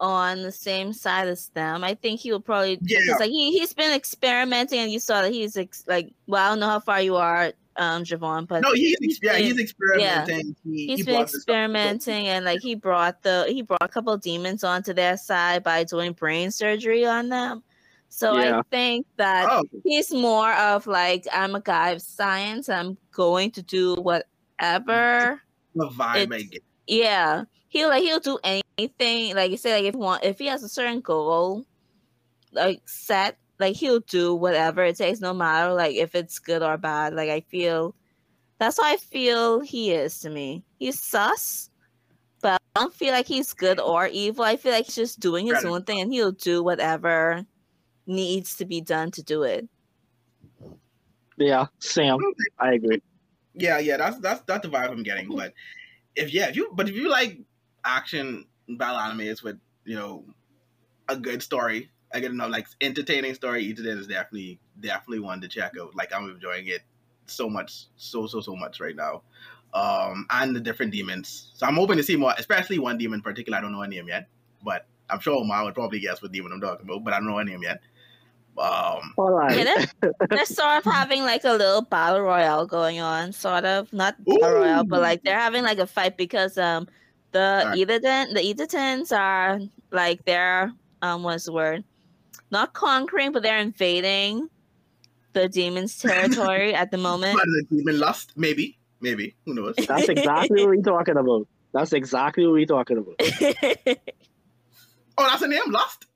on the same side as them. I think he will probably
Yeah.
because like he he's been experimenting, and you saw that he's ex- like well, I don't know how far you are, um, Javon, but
No, he's
he's
yeah,
been-
he's experimenting. Yeah. He,
he's
he
been
brought this up.
experimenting and like he brought the he brought a couple demons onto their side by doing brain surgery on them. So
Yeah.
I think that
Oh,
he's more of like I'm a guy of science. I'm going to do whatever.
the vibe I get.
Yeah, he'll like he'll do anything. Like you said, like if he want if he has a certain goal, like set, like he'll do whatever it takes, no matter like if it's good or bad. Like I feel that's how I feel he is to me. He's sus, but I don't feel like he's good or evil. I feel like he's just doing his
Right.
own thing, and he'll do whatever needs to be done to do it.
Yeah, Sam, I agree.
Yeah, yeah, that's that's that's the vibe I'm getting. But if yeah, if you but if you like action battle animes with you know a good story, I get enough like entertaining story. Each of them is definitely definitely one to check out. Like I'm enjoying it so much, so so so much right now. Um, and the different demons. So I'm hoping to see more, especially one demon in particular. I don't know her name yet, but I'm sure Omar would probably guess what demon I'm talking about. But I don't know her name yet. Um,
All right.
Yeah, they're, (laughs) they're sort of having like a little battle royale going on, sort of not battle royale, but like they're having like a fight because um the
Alright.
Idaten the Idatens are like they're um what's the word not conquering but they're invading the demons (laughs) territory at the moment.
but the demon lust, maybe, maybe who knows? (laughs)
That's exactly what we're talking about. That's exactly what we're talking about.
Oh, that's a name, lust.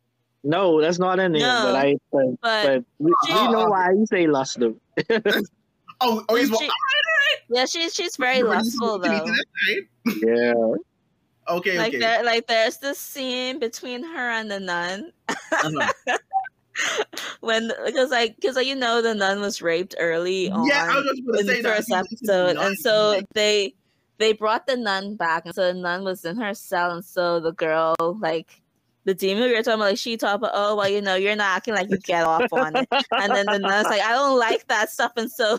No, that's not in there.
No.
But I, but,
but
but we, we
Oh,
know why you say lust though. (laughs)
Oh, oh, he's
She- yeah, she's she's very
He's-
lustful
he's-
though.
right?
Yeah.
Okay,
Like
okay.
there like there's this scene between her and the nun
Uh-huh. (laughs)
when because like because like you know the nun was raped early on
Yeah, I was just gonna
in
say
the first
He was just
episode, and so
like,
they they brought the nun back, and so the nun was in her cell, and so the girl like. The demon we were talking about, like she talked about, oh well, you know, you're not acting like you get off on it, and then the nun's like, I don't like that stuff, and so,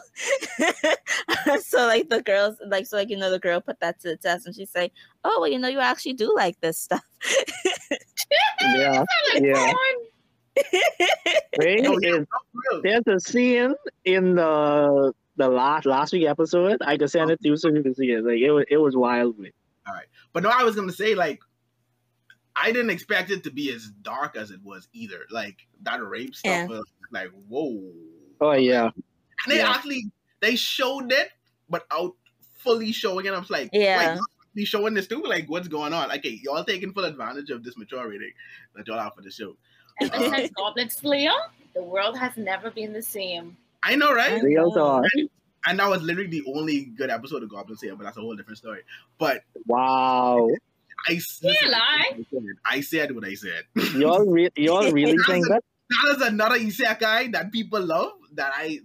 (laughs) so like the girls, like so like you know, the girl put that to the test, and she's like, oh well, you know, you actually do like this stuff.
Yeah. (laughs)
Like,
Yeah.
porn.
Right? (laughs)
Oh, yeah,
It-
no, real.
there's a scene in the the last last week episode. I can send it to you so you can see it. Like it was it was wild. man.
But no, I was gonna say like I didn't expect it to be as dark as it was either. Like that rape stuff
Yeah.
was like whoa.
Oh yeah.
And they
Yeah.
actually they showed it, but out fully showing it. I was like,
Yeah.
like be showing this too. Like, what's going on? Like, hey, y'all taking full advantage of this mature rating that y'all have for the show.
Ever since Goblin Slayer, the world has never been the same.
I know, right?
Real talk.
And that was literally the only good episode of Goblin Slayer, but that's a whole different story. But
Wow.
I
Yeah,
listen,
lie.
I said what I said. (laughs)
Y'all re- y'all (laughs) really think that
that is another isekai that people love. That I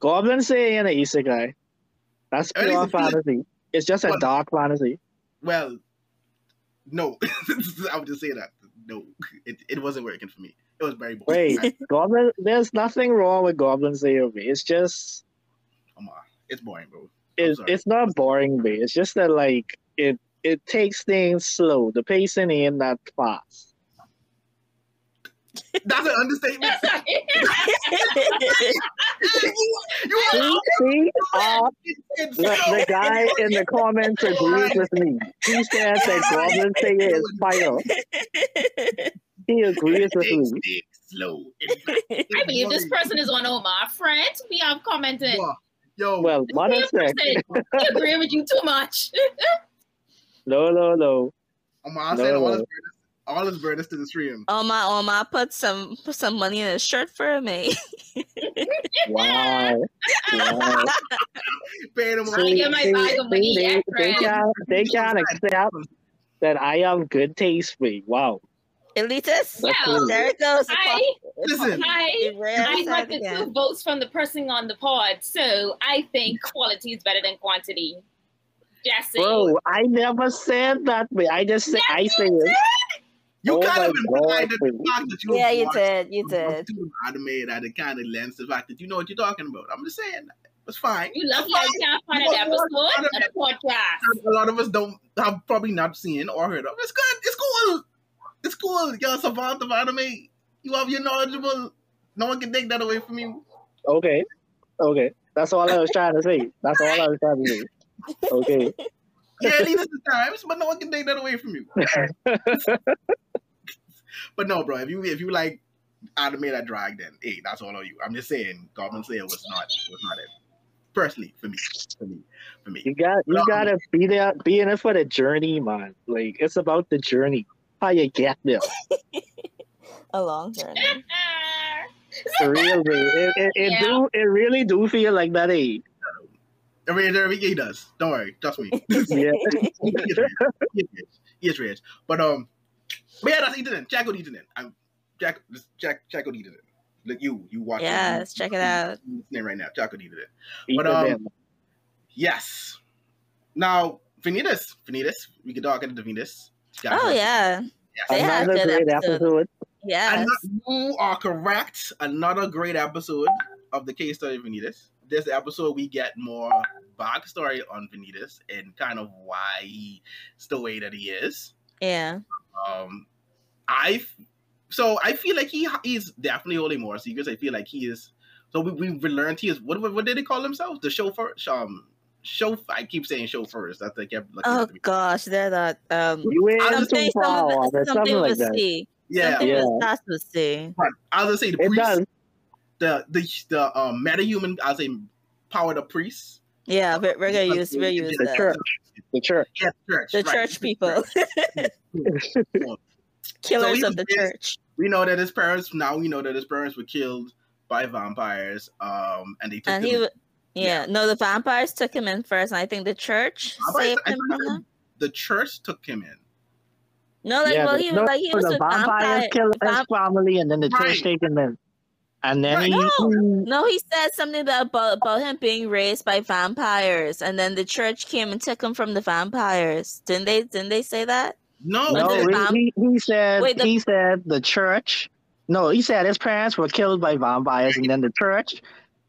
Goblin say in an isekai? That's
Everything
pure
is good.
fantasy. It's just a
Well-
dark fantasy.
well, no, (laughs) I would just say that no, it, it wasn't working for me. It was very boring.
Wait, Goblin there's nothing wrong with Goblin Slayer. man. It's just
Come on, it's boring, bro.
it's it's not boring, man. It's just that like it it takes things slow. The pacing ain't that fast.
That's an understatement. (laughs) you, you
See, see, uh, the, the guy in the comments agrees with me. He said that Goblin Slayer is fire. He agrees with
Takes
me.
slow.
I believe this person is one of my friends. We have commented.
Yo, Yo,
Well,
The
mother
same
said,
person. Agree with you too much. (laughs)
no, no, no.
I'm gonna
No,
send all
no.
his burdens, all his burdens to the stream.
Oh, Oma Oma oh, put some put some money in a shirt for me.
Wow. wow.
Paying him
I get my bag of money,
they,
yeah,
they,
friend.
can't, they can't accept that I have good taste for you. Wow.
Elitist.
That's
Well,
cool.
There it goes.
I,
Listen,
I,
It
I got the two votes from the person on the pod, so I think quality is better than quantity. Just saying.
Bro, I never said that. But I just said, I
Yes,
said
you
it.
you
Oh
kind
my
of implied
God,
that the fact that you
Yeah, you
watched
did. You
the
did.
cartoon anime that it kind of lends the fact that you know what you're talking about. I'm just saying it's fine.
You lucky
It's
I
fine.
can't find an episode of the podcast.
A lot of us don't have probably not seen or heard of. It's good. It's cool. It's cool. You're a savant of anime. You have your knowledgeable. No one can take that away from you.
Okay. Okay. That's all I was trying to say. That's all I was trying to say. Okay. (laughs)
Yeah, at least at times, but no one can take that away from you. (laughs) But no, bro, if you if you like anime that drag, then hey, that's all on you. I'm just saying, Goblin Slayer was not was not it. Personally, for me, for me, for me.
You got you
No.
gotta be there be in it for the journey, man. Like it's about the journey. How you get there. (laughs)
A long journey.
For real, man. It, it, it
Yeah.
do it really do feel like that eh?
Every every he does. Don't worry, trust me. (laughs)
Yeah.
he is rich. He is rich. He is rich. But um, but yeah, that's internet. Check out internet. I'm Jack. Check check out internet. Look, you you watch.
Yes, check it out.
Name right now. Check out internet.
Even
um. Yes. Now, Vanitas, Vanitas, we can talk into Vanitas.
Oh yeah.
Yes.
they
Another
good
great
episode.
episode.
Yes.
Ano- you are correct. Another great episode of the case study of Vanitas. This episode, we get more backstory on Vanitas and kind of why he's the way that he is.
Yeah.
Um, I so I feel like he he's definitely holding more secrets. I feel like he is. So we we learned he is. What what, what did they call themselves? The chauffeur. Um, chauffeur. I keep saying chauffeurs. That's I kept looking
Oh
at
gosh, they're that um
You ain't
something
too
something,
off. It's
something
something like
with
that.
C.
Yeah,
Something
Yeah.
with starts with C.
but I was gonna say the
It
priest.
Does.
The the the um metahuman. I was say powered up priests.
Yeah, we're, we're gonna use we're use
The
that.
church. The church.
Yeah, church.
The
right.
church people. (laughs) Killers
he
of the
was-
church.
We know that his parents. Now we know that his parents were killed by vampires. Um, and they took
And
him.
he wa- yeah, no, the vampires took him in first, and I think the church
Vampires-
saved him
thought
from them.
the church took him in.
No, like
yeah,
well, he
no,
was like he was
the
with
vampires
vampire.
kill his family, and then the
Right.
church taken them, and then
Right.
he,
No.
he-
No, he said something about about him being raised by vampires, and then the church came and took him from the vampires. Didn't they? Didn't they say that?
No,
no, he,
vamp-
he, he said
Wait, the-
he said the church. No, he said his parents were killed by vampires, and then the church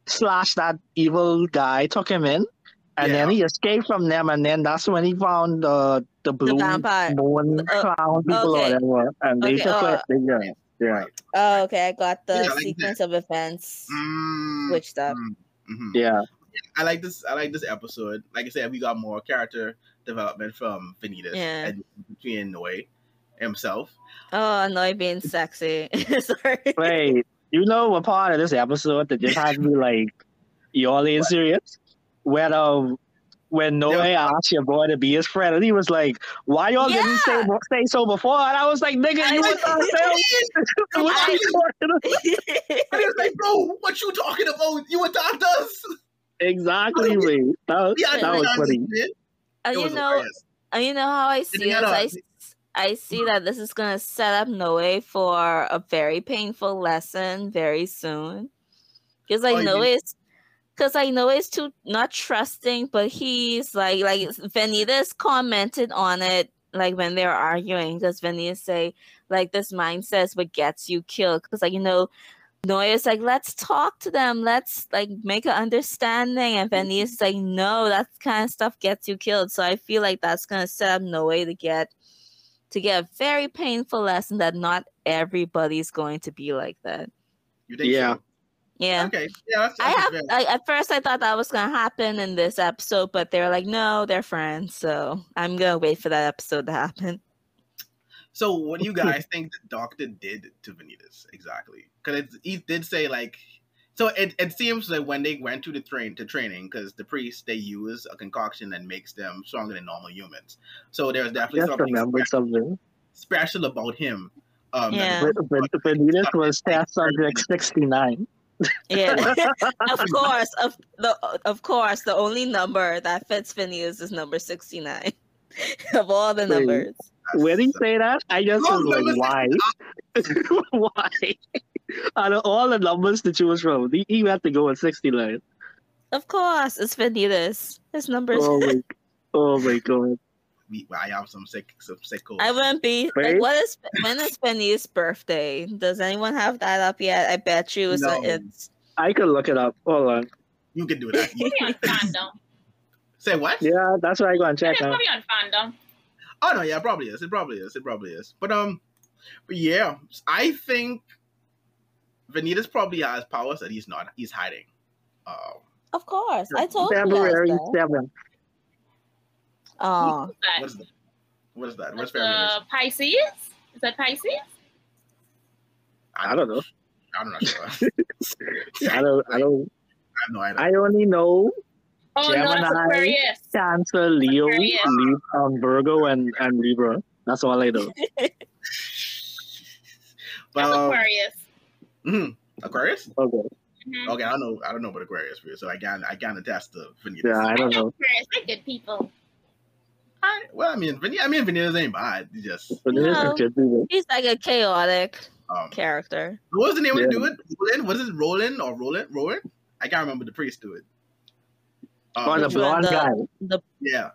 slash that evil guy took him in, and then he escaped from them, and then that's when he found the the blue
vampire.
moon
Uh,
clown people
okay.
or whatever, and they
Okay,
took
uh,
it. Yeah, yeah.
Right.
Oh, okay. I got the
Yeah, like
sequence of events
Mm,
switched up.
mm, mhm.
Yeah,
I like this. I like this episode. Like I said, we got more character development from Vanitas
Yeah.
and between Noe himself.
Oh, Noi being sexy. (laughs) Sorry.
Wait, you know what part of this episode that just had me like, y'all ain't serious? When um, when Noe
Yeah.
asked your boy to be his friend, and he was like, "Why y'all didn't say
Yeah.
say so before?" And I was like, "Nigga, you
know.
was on (laughs) What you (laughs) talking about?" (laughs)
And he was like, "Bro, what you talking about? You attacked us."
Exactly, mate. That was,
Yeah,
that was funny.
and
uh,
you
was
know,
hilarious.
Uh, and you know how I see
he
it.
had a-
I, I see mm-hmm. that this is gonna set up Noe for a very painful lesson very soon. Because I
Oh, you
know
mean-
it's because I know it's too not trusting, but he's like like Vanitas commented on it like when they're arguing. Because Vanitas say like this mindset is what gets you killed. Because like you know. Noah is like, let's talk to them. Let's like make an understanding. And Vanitas is like, no, that kind of stuff gets you killed. So I feel like that's gonna set up Noah to get to get a very painful lesson that not everybody's going to be like that.
You think
Yeah.
so?
Yeah.
Okay. Yeah. That's,
I have
fair.
I, at first I thought that was gonna happen in this episode, but they're like, no, they're friends, so I'm gonna wait for that episode to happen.
So, what do you (laughs) guys think the doctor did to Vanitas exactly? Because he did say like, so it, it seems like when they went to the train to training, because the priests they use a concoction that makes them stronger than normal humans. So there's definitely something
remember
special,
something.
special about him. Um, that
Yeah.
the
When- when was test subject sixty nine.
Yeah, (laughs) of course, of the of course, the only number that fits Vanitas is number sixty nine (laughs) of all the
Wait.
numbers.
When you say that, I just was like, why? (laughs) why? Out of all the numbers to choose from, he, he had to go with 69.
Of course, it's Vanitas. His numbers.
Oh my, oh my god.
We, I have some sick, some sicko.
I wouldn't be like, what is when is Vanitas' birthday? Does anyone have that up yet? I bet you it's,
No.
it's
I could look it up. Hold on.
You can do that.
Probably fandom. (laughs)
Say what?
Yeah, that's what I go and check
It's
out.
probably on fandom.
Oh no, yeah, it probably is. It probably is. It probably is. But um, but yeah, I think Vanitas probably has powers that he's not. He's hiding. Um,
of course. I told you
February
guys. That.
7th.
Oh,
what is that? What is that? What's
Uh, Pisces? Is that Pisces?
I don't know.
I'm not sure. (laughs)
I don't, I don't,
I have no idea.
I only know
Oh no,
Gemini.
Aquarius.
Cancer, Leo,
Aquarius.
Lib- um, Virgo, and, and Libra. That's all I know. (laughs) (laughs)
but
That's
um,
Aquarius.
mhm. Aquarius.
Okay.
Mhm.
Okay, I don't know. I don't know about Aquarius, for so I can I can attest to Vanitas.
Yeah, I
I
don't
know
know.
Aquarius. They're good people.
I, well, I mean, Van- I mean, Vanitas ain't bad. He just
But
No.
a good movie.
he's like a chaotic
um.
character.
What was the name
Yeah.
of the dude? Roland? What is it? Roland or Roland? Roland? I can't remember the priest to it. Um,
Oh, the blonde
The-
guy.
The
yeah,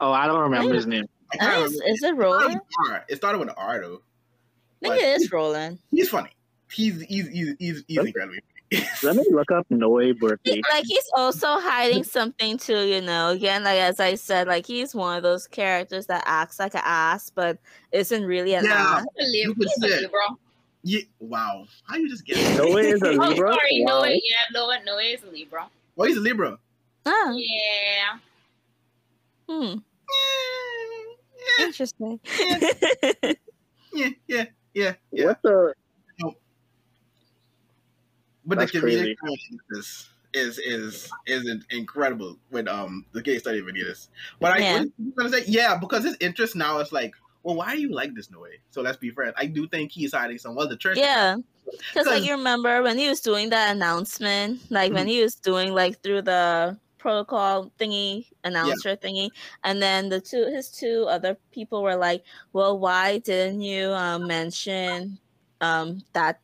Oh, I don't remember his name.
I can't
is,
remember.
is it
It started
Roland?
It started with an R though.
I think it is Roland.
He's funny. He's he's he's he's, he's incredibly.
Let me look up Noe birthday.
He- like he's also hiding something too, you know. Again, like as I said, like he's one of those characters that acts like an ass, but isn't really an
Yeah.
ass.
A Libra.
could
He's a. Libra.
yeah. Wow. How you just get? it?
Noe is a (laughs)
Oh,
Libra.
sorry,
Wow.
Noah. Yeah, Noah. Noah is a Libra.
Oh, he's a Libra.
Oh,
Yeah.
hmm,
Yeah,
interesting. (laughs)
yeah, yeah, yeah, yeah.
What the?
But
That's
the comedic is is is is incredible with um the case study of Vanitas. But I
Yeah.
was gonna say yeah because his interest now is like, well, why are you like this, Noe? So let's be friends. I do think he's hiding some. Well, the church.
yeah, because like you remember when he was doing that announcement, like
Mm-hmm.
when he was doing like through the protocol thingy announcer thingy and then the two his two other people were like well why didn't you um, mention um that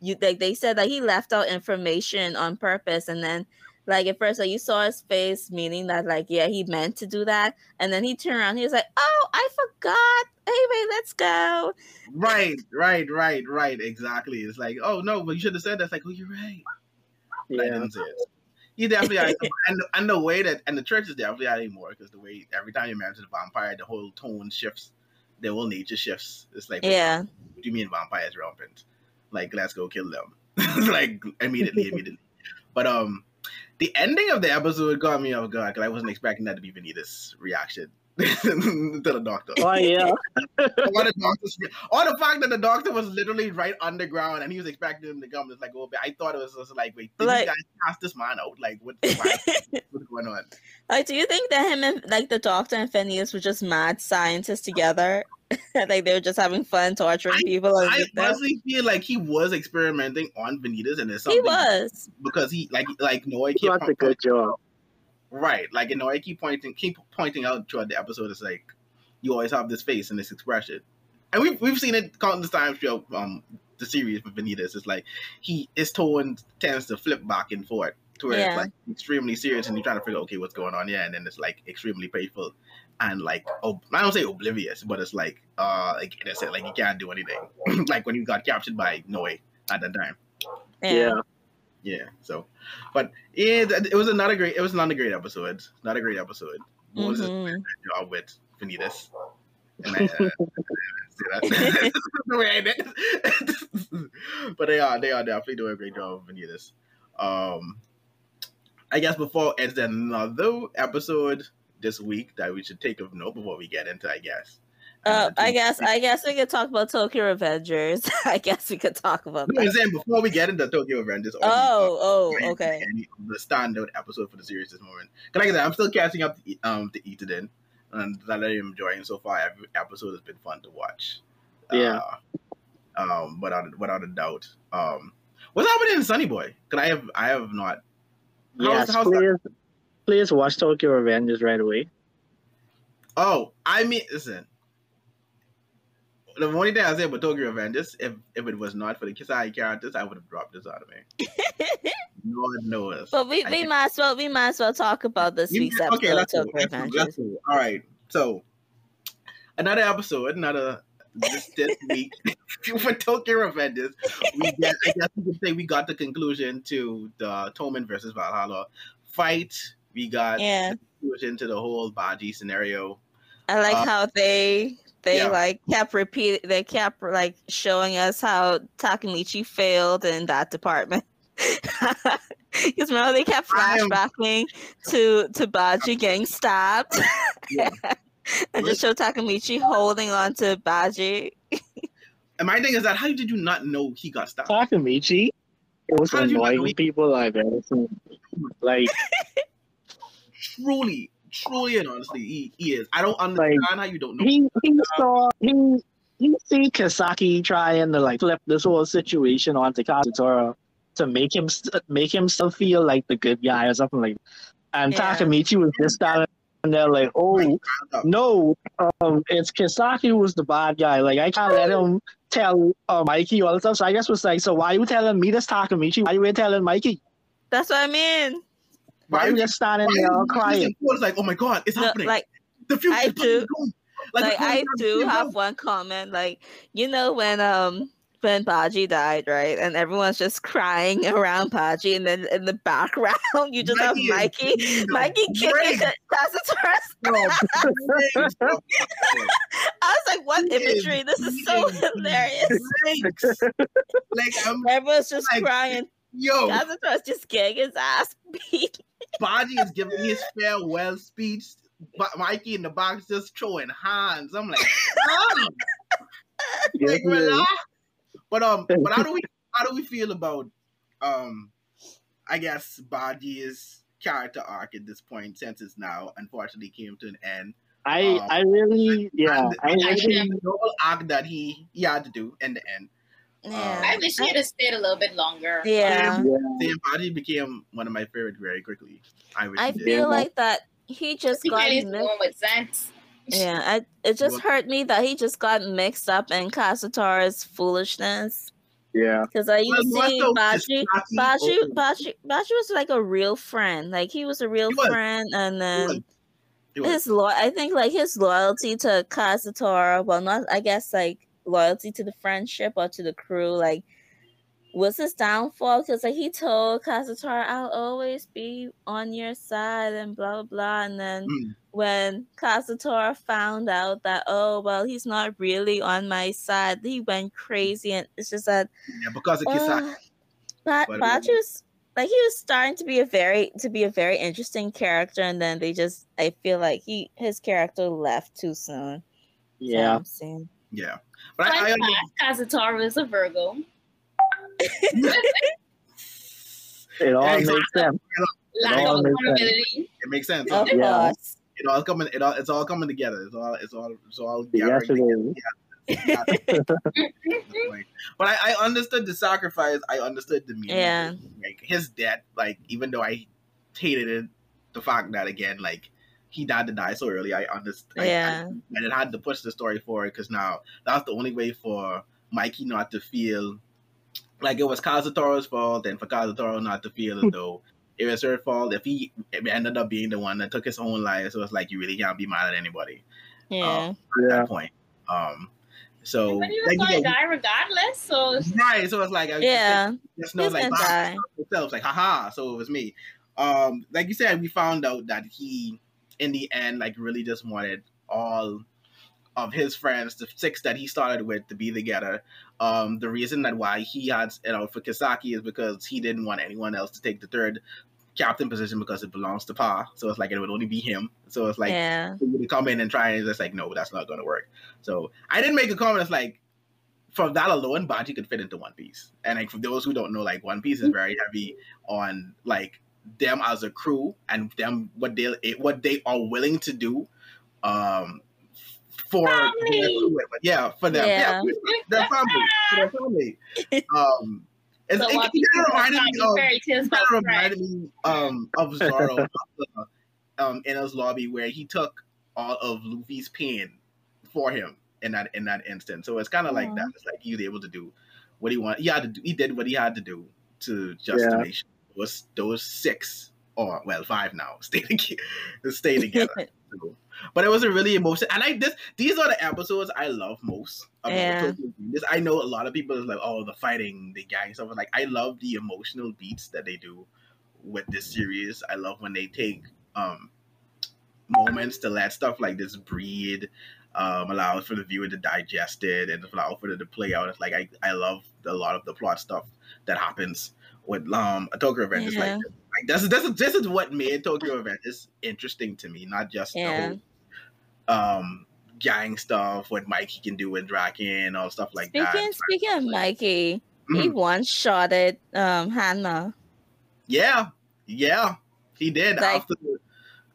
you like they said that he left out information on purpose and then like at first like you saw his face meaning that like yeah he meant to do that and then he turned around he was like oh i forgot anyway let's go
Right, right, right, right. Exactly. It's like, oh no, but you should have said that. It's like, oh, you're right. But I
Yeah.
didn't say it. You definitely are. and, and the way that and the church is definitely out anymore because the way every time you mention the vampire, the whole tone shifts, the whole nature shifts. It's like,
yeah
what do you mean vampires rampant? Like, let's go kill them. (laughs) like immediately, (laughs) immediately. But um, the ending of the episode got me off guard because I wasn't expecting that to be Vanitas' reaction (laughs) to the doctor.
Oh yeah. (laughs)
or the doctor's, or the fact that the doctor was literally right underground and he was expecting him to come. It's like, oh, I thought it was just like, wait, did
Like-
you guys cast this man out? Like, what, (laughs) why- what's going on?
like do you think that him and like the doctor and phineas were just mad scientists together like they were just having fun torturing people and
I
with
honestly feel like he was experimenting on Vanitas and it's
he was
because he like like Noah
He
kept
does a good job.
Right like you know I keep pointing keep pointing out throughout the episode. It's like you always have this face and this expression, and we've we've seen it countless times throughout um the series with Vanitas. It's like he his tone tends to flip back and forth to where
Yeah.
it's like extremely serious and you're trying to figure out okay what's going on here, and then it's like extremely playful and like oh I don't say oblivious, but it's like uh like innocent, like you can't do anything. (clears throat) like when you got captured by Noe at that time.
Yeah.
Yeah. So, but yeah, it was another great. It was not a great episode. Not a great episode. What was his
Mhm.
job with Vanitas? And I, uh, (laughs) say (laughs) the way I did. (laughs) but they are they are definitely doing a great job with Vanitas. Um, I guess before it's another episode this week that we should take of note before we get into. I guess.
Uh, I guess I guess we could talk about Tokyo Revengers. (laughs) I guess we could talk about
No, I'm
that.
saying before we get into Tokyo Revengers. or
Oh, oh, okay.
the standout episode for the series this moment. 'Cause Like I said, I'm still catching up to, um to Idaten, and that I'm enjoying so far. Every episode has been fun to watch.
Yeah.
Uh, um, without without a doubt. Um, what's happening in Sunny Boy? Cause I have I have not. How's-
Yes,
how's that?
please, please watch Tokyo Revengers right away.
Oh, I mean, listen. The only thing I say about Tokyo Revengers, if if it was not for the Kisai characters, I would have dropped this anime. (laughs) Lord knows.
but we,
I
we might as well we might as well talk about this
You-
week's episode
okay,
of
let's go.
Tokyo
Let's go.
Avengers.
Let's go. All right. So another episode, another this, this (laughs) week (laughs) for Tokyo Revengers. We get, I guess we could say we got the conclusion to the Toman versus Valhalla fight. We got
Yeah,
the conclusion to the whole Baji scenario.
I like
Uh,
how they they
yeah.
like kept repeat they kept like showing us how Takemichi failed in that department. (laughs) Because remember they kept
I am-
flashbacking to to Baji getting stabbed,
Yeah. (laughs)
and just show Takemichi holding on to Baji. (laughs)
And my thing is that how did you not know he got stopped?
Takemichi was
How did you not know
annoying
he-
people I've ever seen. Like,
Truly, truly and honestly, he, he is. I don't understand how you don't know.
he he saw he he see Kisaki trying to like flip this whole situation onto Kazutora to make him make himself feel like the good guy or something like. And
Yeah.
Takemichi was just standing there like, oh no, um, it's Kisaki who's the bad guy. Like I can't let him tell uh, Mikey all the stuff. So I guess was like, so why you telling me this Takemichi? Why you telling Mikey?
That's what I mean.
Why you just standing there all crying?
It's like, oh my god, it's
No,
happening.
like
the future
I do.
going.
like I do have
going.
one comment. Like you know when um when Baji died, right, and everyone's just crying around Baji, and then in the background (laughs) you just
Mikey
have Mikey,
being
Mikey kicking
great.
Tacitus.
Bro, great, bro. (laughs)
I was like, what imagery? This is so hilarious.
like I'm
Everyone's just
Like,
crying.
yo,
Tacitus just getting his ass (laughs) beat.
Baji is giving his farewell speech. But Mikey in the box just throwing hands. I'm like! (laughs) Like relax. But um, (laughs) but how do we how do we feel about um, I guess Baji's character arc at this point since it's now unfortunately came to an end.
I
Um,
I really yeah I
and
really
the whole arc that he he had to do in the end.
Yeah.
I wish he had stayed a little bit longer.
Yeah.
Yeah.
Sam Baji became one of my favorite very quickly. I wish
I
he did.
feel like that he just
He
got mixed.
going with sense.
Yeah, I, it just
What-
hurt me that he just got mixed up in Kazutora's foolishness.
Yeah.
Because I used to see
also,
Baji,
Kisaki
Baji, Baji, Baji was like a real friend. Like he was a real
was.
friend, and then
was. He was.
his lo- I think like his loyalty to Kazutora, well, not I guess like loyalty to the friendship or to the crew, like was his downfall because like he told Kazutora, "I'll always be on your side" and blah blah blah, and then
Mm.
when Kazutora found out that oh well he's not really on my side, he went crazy, and it's just that
Yeah, because of Kisaki.
uh, but was like he was starting to be a very to be a very interesting character, and then they just I feel like he his character left too soon.
Yeah.
Yeah, but
Fun
I, I
fact, Kazutora is a Virgo.
It all
Yeah,
makes sense.
Lack
all
of
makes sense.
it makes sense.
Of
huh?
Yeah.
course.
It all coming. It all. It's all coming together. It's all. It's all. It's all.
Yes, it
gathering (laughs) But I, I understood the sacrifice. I understood the meaning.
Yeah.
Like his death. Like even though I hated it, the fact that again, like he died to die so early. I understand.
Yeah.
and it had to push the story forward because now that's the only way for Mikey not to feel like it was Kazutora's fault and for Kazutoro not to feel as though it was her fault if he ended up being the one that took his own life. So it's like you really can't be mad at anybody
Yeah.
at
Yeah.
that point. Um, so
But he was
like,
going
you
to
know,
die regardless, so
right. So it's like I
yeah.
just know like
gonna die.
itself like haha. So it was me. Um, like you said, we found out that he in the end like really just wanted all of his friends, the six that he started with, to be together. Um, the reason that why he had you know for Kisaki is because he didn't want anyone else to take the third captain position because it belongs to Pa. So it's like it would only be him. So it's like
yeah.
he would come in and try and it's like no, that's not going to work. So I didn't make a comment. It's like from that alone, Baji could fit into One Piece. And like for those who don't know, like One Piece is very heavy on like them as a crew and them what they what they are willing to do. Um, for
Family.
yeah, for them, yeah,
Yeah.
their family, for their family. (laughs) Um, it's,
So
it,
what
it,
people
reminded me of
fairy tales
it
about
kind of reminded me um, of Zoro (laughs) um, in his lobby where he took all of Luffy's pain for him in that in that instance. So it's kind of like that. It's like he was able to do what he wanted. He had to do. He did what he had to do to just to make sure those those six or well five now (laughs) stay together. stay (laughs) together. So, but it was a really emotional, and I this these are the episodes I love most.
Yeah.
This I know a lot of people is like, oh, the fighting, the gang stuff. Like I love the emotional beats that they do with this series. I love when they take um moments to let stuff like this breed, um, allow for the viewer to digest it and allow for it to play out. It's like I, I love a lot of the plot stuff that happens with um a Tokyo event. It's
Yeah.
like like this is this is this is what made Tokyo event is interesting to me, not just
Yeah.
the whole um gang stuff, what Mikey can do with Draken, all stuff like
Speaking
that.
speaking of Mikey, he
Mhm.
one shotted um Hanma.
Yeah, yeah, he did
Like-
after the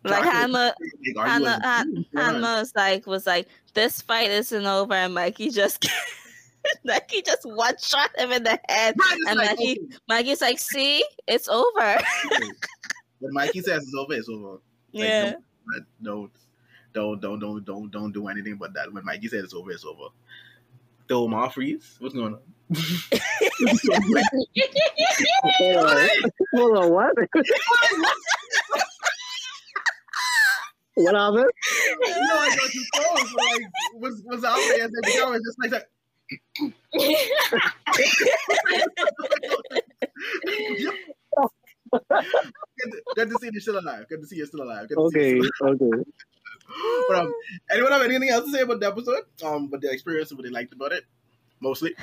Like
Draken-
Hanma
like, are you
Hanma
a-
Han- Hanma was like was like this fight isn't over and Mikey just (laughs) (laughs) like he just one shot him in the head.
Right,
And
like,
Mikey-
okay,
Mikey's like, see, it's over. (laughs) (laughs)
when Mikey says it's over, it's over. Like,
yeah.
don't, don't, don't, don't, don't, don't do anything but that. When Mikey says it's over, it's over. The Omar freeze. What's going on?
Hold on. What? what happened?
no, I got you froze. Like, was was out there as they go, and just like that. (laughs) good, to, see you still alive. Good to see you still alive.
Okay, okay. (laughs)
But um, anyone have anything else to say about the episode? Um, but the experience, what they liked about it, mostly.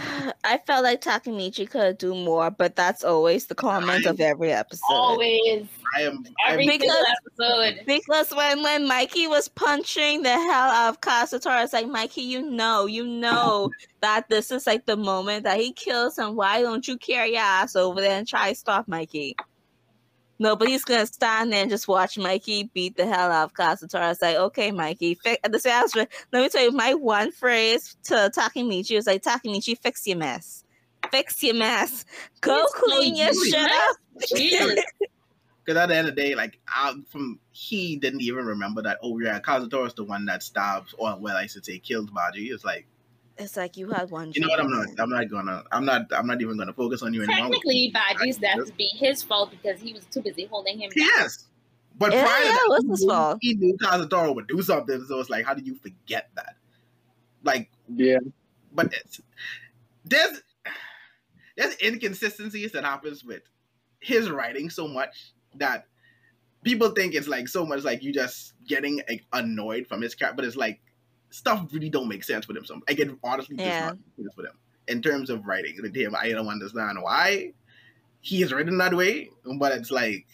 I felt like Takemichi could do more, but that's always the comment of every episode.
Always,
I am. I am
every
Because-
episode.
Because when, when Mikey was punching the hell out of Kazutora, it's like, Mikey, you know, you know that this is like the moment that he kills him. Why don't you carry your ass over there and try to stop Mikey? Nobody's gonna stand there and just watch Mikey beat the hell out of Kazutora. It's like, okay, Mikey. Fi-. At the same time, let me tell you, my one phrase to Takemichi was like, Takemichi, fix your mess. fix your mess. Go
It's so
clean your
useless.
shit up.
Because (laughs) at the end of the day, like I, from he didn't even remember that. Oh yeah, Kazutora's the one that stabs, or well, I should say, killed Baji. It's like
It's like you had one.
you know what? I'm not. I'm not gonna. I'm not. I'm not even gonna focus on you anymore.
Technically, Baji's death is being his fault because he was too busy holding him down.
Yes. But
Yeah,
prior to that,
was
he
his
knew-
fault.
He knew Kazutora would do something, so it's like, how did you forget that? Like,
Yeah.
but it's, there's there's inconsistencies that happens with his writing so much that people think it's like so much like you just getting like, annoyed from his character, but it's like stuff really don't make sense with him. Some like it honestly does not make sense with him in terms of writing. With him, I don't understand why he is written that way, but it's like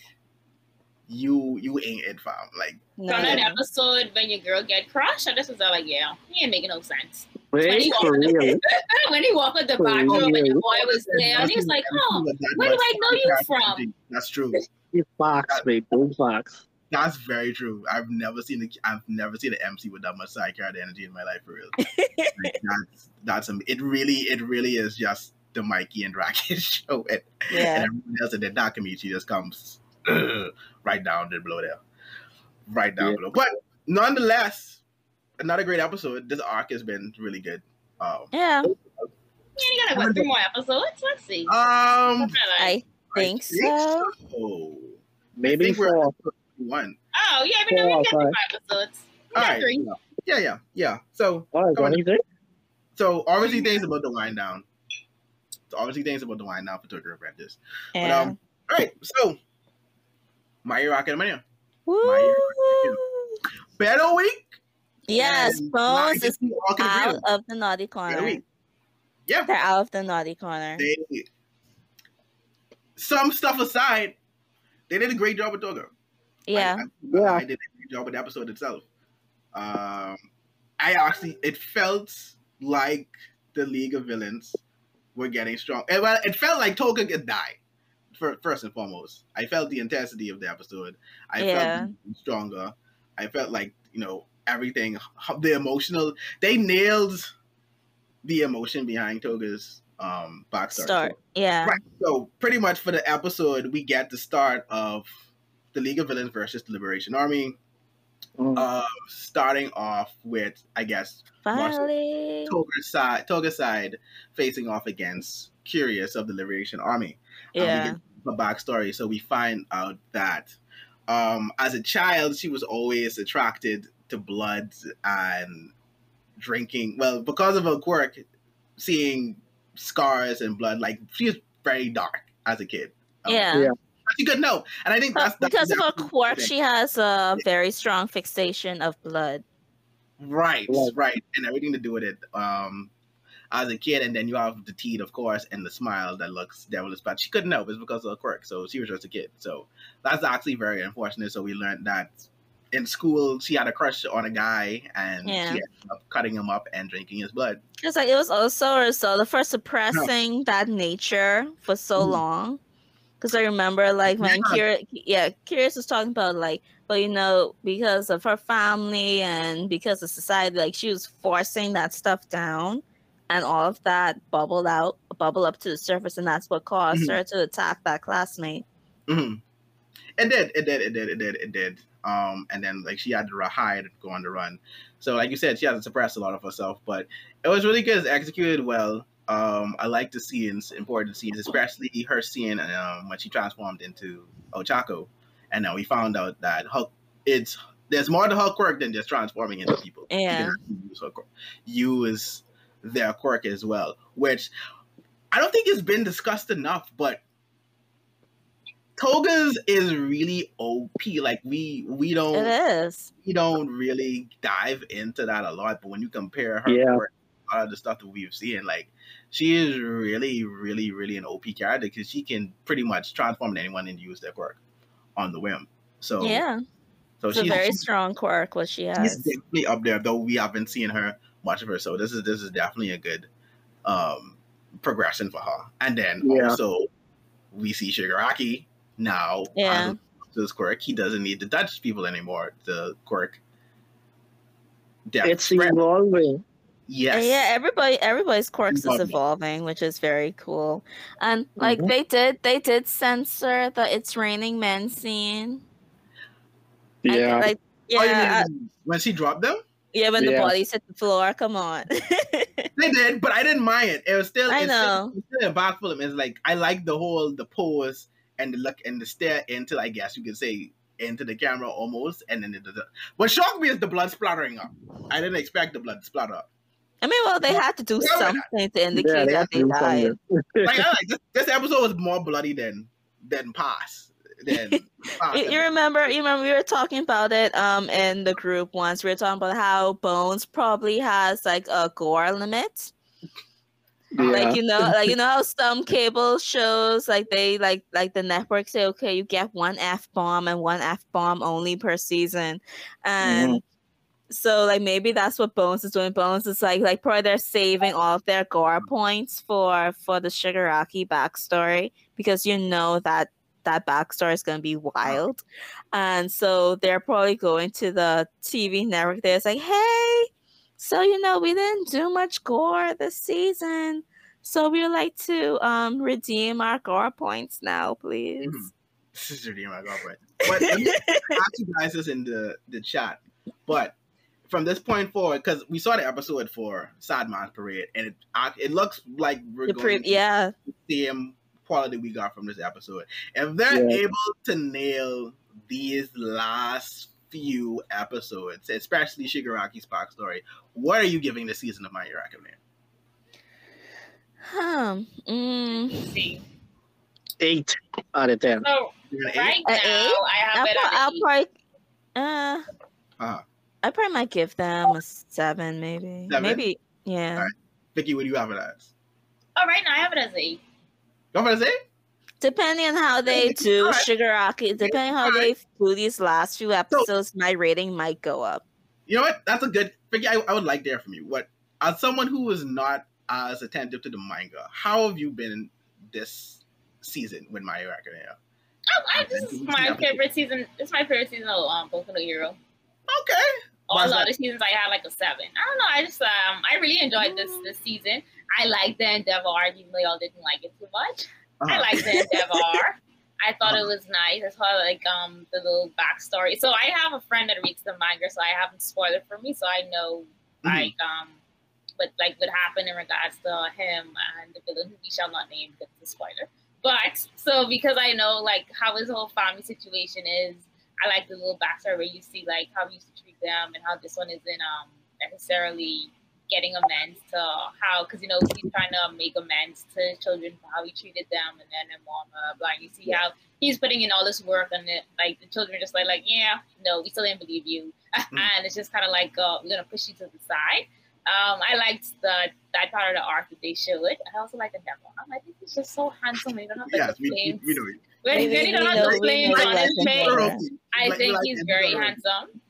you you ain't it, fam. Like
No,
From that episode when your girl get crushed, I just was all like, yeah, he ain't making no sense.
Wait, for real. (laughs)
when he walked in the
For
bathroom and
real.
your boy was there, and he was like, oh, where do I know you from?
That's true.
It's Fox, babe. Boom Fox.
That's very true. I've never seen a, I've never seen an MC with that much side character energy in my life for real. (laughs) like, that's that's am- it. Really, it really is just the Mikey and Racket (laughs) show, and,
Yeah.
and everyone else in the Nakamichi just comes (clears throat) right down the below there, right down
Yeah.
below. But nonetheless, another great episode. This arc has been really good. Um,
Yeah,
Yeah, you gotta what, three more episodes? Let's see.
um,
What's that like?
I think so.
so.
Maybe
think we're-
four.
One.
Oh, yeah, we know we
Four,
got three
five.
episodes. We got
right.
three.
Yeah, yeah, yeah. So
All right,
Come on.
what do you think?
So obviously things about the wind down. So obviously things about the wind down for Tokyo Apprentice.
Yeah.
um, All right, so My Hero Academia.
Woo!
Better week.
Yes,
and
Bones
not
is out
around.
of the naughty corner.
week. Yeah,
They're out of the naughty corner.
they some stuff aside, they did a great job with Toga.
Yeah.
I, I,
Yeah.
I did a great job with the episode itself. Um, I actually, it felt like the League of Villains were getting strong. And, well, it felt like Toga could die. For, first and foremost, I felt the intensity of the episode. I
Yeah.
felt stronger. I felt like you know everything, the emotional. They nailed the emotion behind Toga's um backstory.
Start. Yeah.
Right. So pretty much for the episode, we get the start of the League of Villains versus the Liberation Army.
Mm.
Uh, starting off with, I guess,
Finally.
Toga's side, Toga's side facing off against Curious of the Liberation Army. Um, we
Yeah.
get the backstory. So we find out that um, as a child, she was always attracted to blood and drinking. Well, because of her quirk, seeing scars and blood, like she was very dark as a kid. Um,
Yeah.
Yeah.
She could know, and I think that's,
But
that's
because of her
exactly
quirk, she has a very strong fixation of blood.
Right,
Right.
right, and everything to do with it. Um, as a kid, and then you have the teeth, of course, and the smile that looks devilish. But she couldn't help it's because of the quirk, so she was just a kid. So that's actually very unfortunate. So we learned that in school she had a crush on a guy, and
Yeah.
she ended up cutting him up and drinking his blood.
It's like it was also so the first suppressing that nature for so
Mhm.
long. Because I remember like when
Yeah.
Curious, yeah, Curious was talking about like, but you know, because of her family and because of society, like she was forcing that stuff down, and all of that bubbled out, bubble up to the surface, and that's what caused
Mhm.
her to attack that classmate.
hmm It did, it did, it did, it did, it did. Um, and then like she had to hide and go on the run. So like you said, she had to suppress a lot of herself, but it was really good. It's executed well. Um, I like the scenes, important scenes, especially her scene um, when she transformed into Ochako, and then we found out that Hulk, it's there's more to her quirk than just transforming into people.
Yeah.
actually use, her quirk, use their quirk as well, which I don't think it's been discussed enough, but Toga's is really OP. Like we we don't
is.
we don't really dive into that a lot, but when you compare her
Yeah.
Quirk, a lot of the stuff that we've seen, like she is really, really, really an OP character because she can pretty much transform anyone and use their quirk on the whim. So
Yeah,
so
it's a very
she's,
strong quirk what she
she's
has.
definitely up there, though we haven't seen her much of her. So this is this is definitely a good um progression for her. And then
Yeah.
also we see Shigaraki now
Yeah.
as this quirk. He doesn't need to touch people anymore. The quirk depth
It's
spread.
evolving.
Yes.
And yeah, everybody everybody's quirks is
Evolving.
evolving, which is very cool. And like
Mhm.
they did they did censor the it's raining men scene. I-
Yeah.
like
Oh, you
yeah,
mean when she dropped them?
yeah, when the
Yeah.
bodies hit the floor, come on. (laughs)
They did, but I didn't mind it. It was still.
I
it's
know.
Still, it's still a back film. It's like I like the whole the pose and the look and the stare into. I guess you could say into the camera almost, and then the, the, what shocked me is the blood splattering up. I didn't expect the blood to splatter up.
I mean, well, they had to do
Yeah,
something to indicate
Yeah, they
that they died. (laughs)
Like, like this, this episode was more bloody than than pass. Than (laughs) pass.
You, you remember? You remember we were talking about it um in the group once. We were talking about how Bones probably has like a gore limit.
Yeah.
Like you know, (laughs) like you know how some cable shows like they like like the network say, okay, you get one f bomb and one f bomb only per season, and so like maybe that's what Bones is doing. Bones is like like probably they're saving all of their gore points for for the Shigaraki backstory because you know that that backstory is going to be wild, and so they're probably going to the TV network. They're like, hey, so you know we didn't do much gore this season, so we would like to um redeem our gore points now, please.
Mhm. This is really my girlfriend. But let me ask you (laughs) guys this in the the chat. But from this point forward, because we saw the episode for Sad Man's Parade, and it act- it looks like we're
The
going
pre-
to
yeah,
the same quality we got from this episode. If they're
Yeah.
able to nail these last few episodes, especially Shigaraki's backstory, what are you giving the season of My Hero Academia?
huh. Mm.
Eight out of ten.
So
You're an eight?
right now,
eight?
I have
I'll,
it
pro-
at
I'll
eight.
probably, uh,
Uh-huh.
I probably might give them a seven, maybe,
Seven?
maybe, yeah.
Alright. Vicky, what do you have it as?
Oh, right now I have it as an eight.
Go for the say?
Depending on how they do
Alright.
Shigaraki, depending how they do these last few episodes, my rating might go up.
You know what? That's a good Vicky. I, I would like to hear from you. What as someone who is not as attentive to the manga, how have you been this season with My Hero Academia?
Oh, I, this is my favorite season. This is my favorite season of um, Boku no Hero.
Okay.
All the
that?
other seasons I had like a seven. I don't know. I just um I really enjoyed this this season. I liked the Endeavor arc, even though y'all didn't like it too much. I
Uh-huh.
liked the Endeavor (laughs) arc. I thought it was nice. I saw like um the little backstory. So I have a friend that reads the manga, so I haven't spoiled it for me, so I know
Mhm.
like um what like what happened in regards to him and the villain who we shall not name because it's a spoiler. But so because I know like how his whole family situation is, I like the little backstory where you see like how we used to treat them and how this one isn't um necessarily getting amends to how because you know he's trying to make amends to his children for how he treated them and then and mom uh, blah, you see how he's putting in all this work and it, like the children are just like like yeah no we still didn't believe you (laughs) and it's just kind of like uh, we're gonna push you to the side um, I liked the that part of the arc that they showed. I also like the demo. I'm like, he's just so handsome. You don't have
Yes,
the
we, we, we know.
When,
We-
when
we
you don't
know-
have the
we
on his face. I
Like-
think
like
he's very handsome.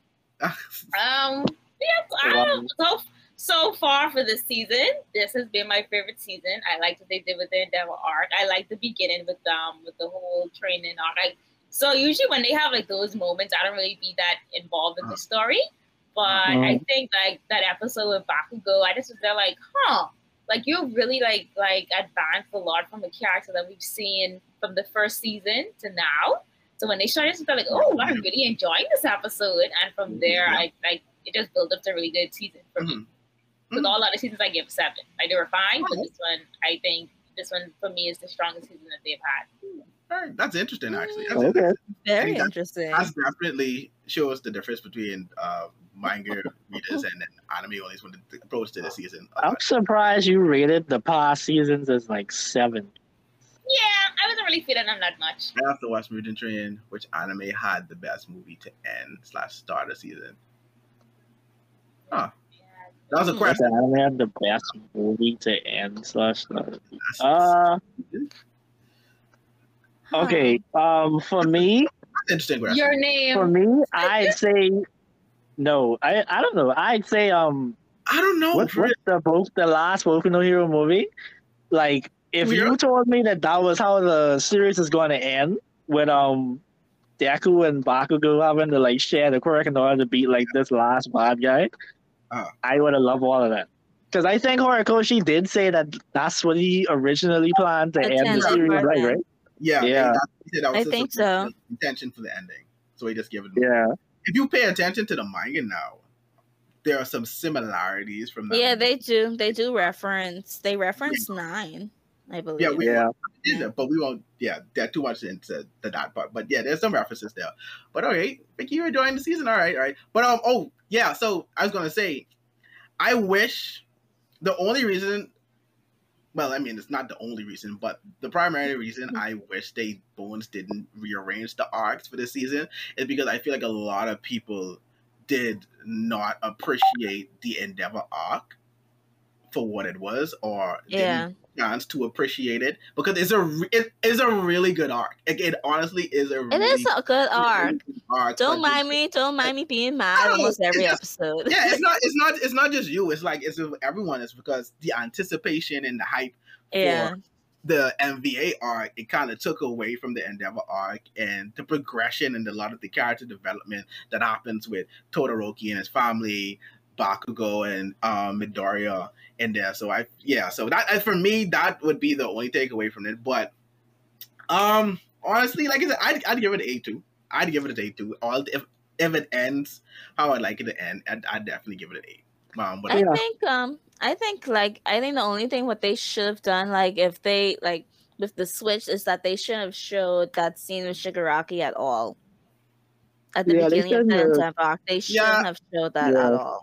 (laughs) Um, yeah, I. So, so far for this season, this has been my favorite season. I liked what they did with the Endeavor arc. I like the beginning with um with the whole training arc. I, so usually when they have like those moments, I don't really be that involved in the story. But I think like that episode with Bakugo, I just was there like, huh, like you're really like like advanced a lot from the character that we've seen from the first season to now. So when they started, they're like, oh, I'm really enjoying this episode, and from there, I like it just built up to a really good season for me.
Mhm.
With all other seasons, I give seven. Like they were fine, but this one, I think this one for me is the strongest season that they've had.
Alright, That's interesting, actually. That's,
Okay.
Very
that-
interesting.
that's definitely shows the difference between uh, manga readers and then anime only when the approach to the season. Uh,
I'm surprised you rated the past seasons as like seven.
Yeah, I wasn't really feeling them that much.
I have to watch Mugen Train, which anime had the best movie to end slash start the season. Huh. That was a
Hmm.
Question.
the anime had the best movie to end slash. start.
That's-
Uh,
Huh.
Okay. Um, for me,
interesting question.
Your name.
for me, I'd say no. I I don't know. I'd say um,
I don't know.
what's,
for
what's the both the last Boku no Hero movie? Like, if
Hero?
you told me that that was how the series is going to end, with um, Deku and Bakugo having to like share the quirk in order to beat like this last bad guy,
Uh.
I would have loved all of that. Because I think Horikoshi did say that that's what he originally planned to
The
end the series,
right,
right?
Yeah.
Yeah,
Yeah.
that- that was
I think so.
Intention for the ending, so he just gave it.
Yeah.
If you pay attention to the manga now, there are some similarities from that.
Yeah, they do. They do reference. They reference nine, I believe.
Yeah, we-
Yeah.
Yeah, but we won't. Yeah, get too much into the that part. But yeah, there's some references there. But all right, Vicky, you're enjoying the season. All right, all right. But um, oh yeah. So I was gonna say, I wish the only reason. Well, I mean, it's not the only reason, but the primary mm-hmm. reason I wish they Bones didn't rearrange the arcs for this season is because I feel like a lot of people did not appreciate the Endeavor arc for what it was, or didn't
yeah.
Chance to appreciate it because it's a it is a really good arc. Like, it honestly is a.
It
really
is a good arc.
good arc,
Don't mind me. Don't mind me being mad almost every
it's
episode.
yeah, it's (laughs) not. It's not. It's not just you. It's like it's everyone. It's because the anticipation and the hype
yeah.
for the MVA arc, it kind of took away from the Endeavor arc and the progression and a lot of the character development that happens with Todoroki and his family, Bakugo and um, Midoriya in there. So I, yeah, so that for me, that would be the only takeaway from it. But um, honestly, like I said, I'd, I'd give it an A two. I'd give it an A two. All if if it ends how I'd like it to end, I'd, I'd definitely give it an eight. Um, but
I
Yeah.
think um I think like I think the only thing what they should have done like if they like with the switch is that they shouldn't have showed that scene with Shigaraki at all. At the
Yeah,
beginning of the
shouldn't have.
Endeavor they shouldn't
Yeah.
have showed that
Yeah.
at all.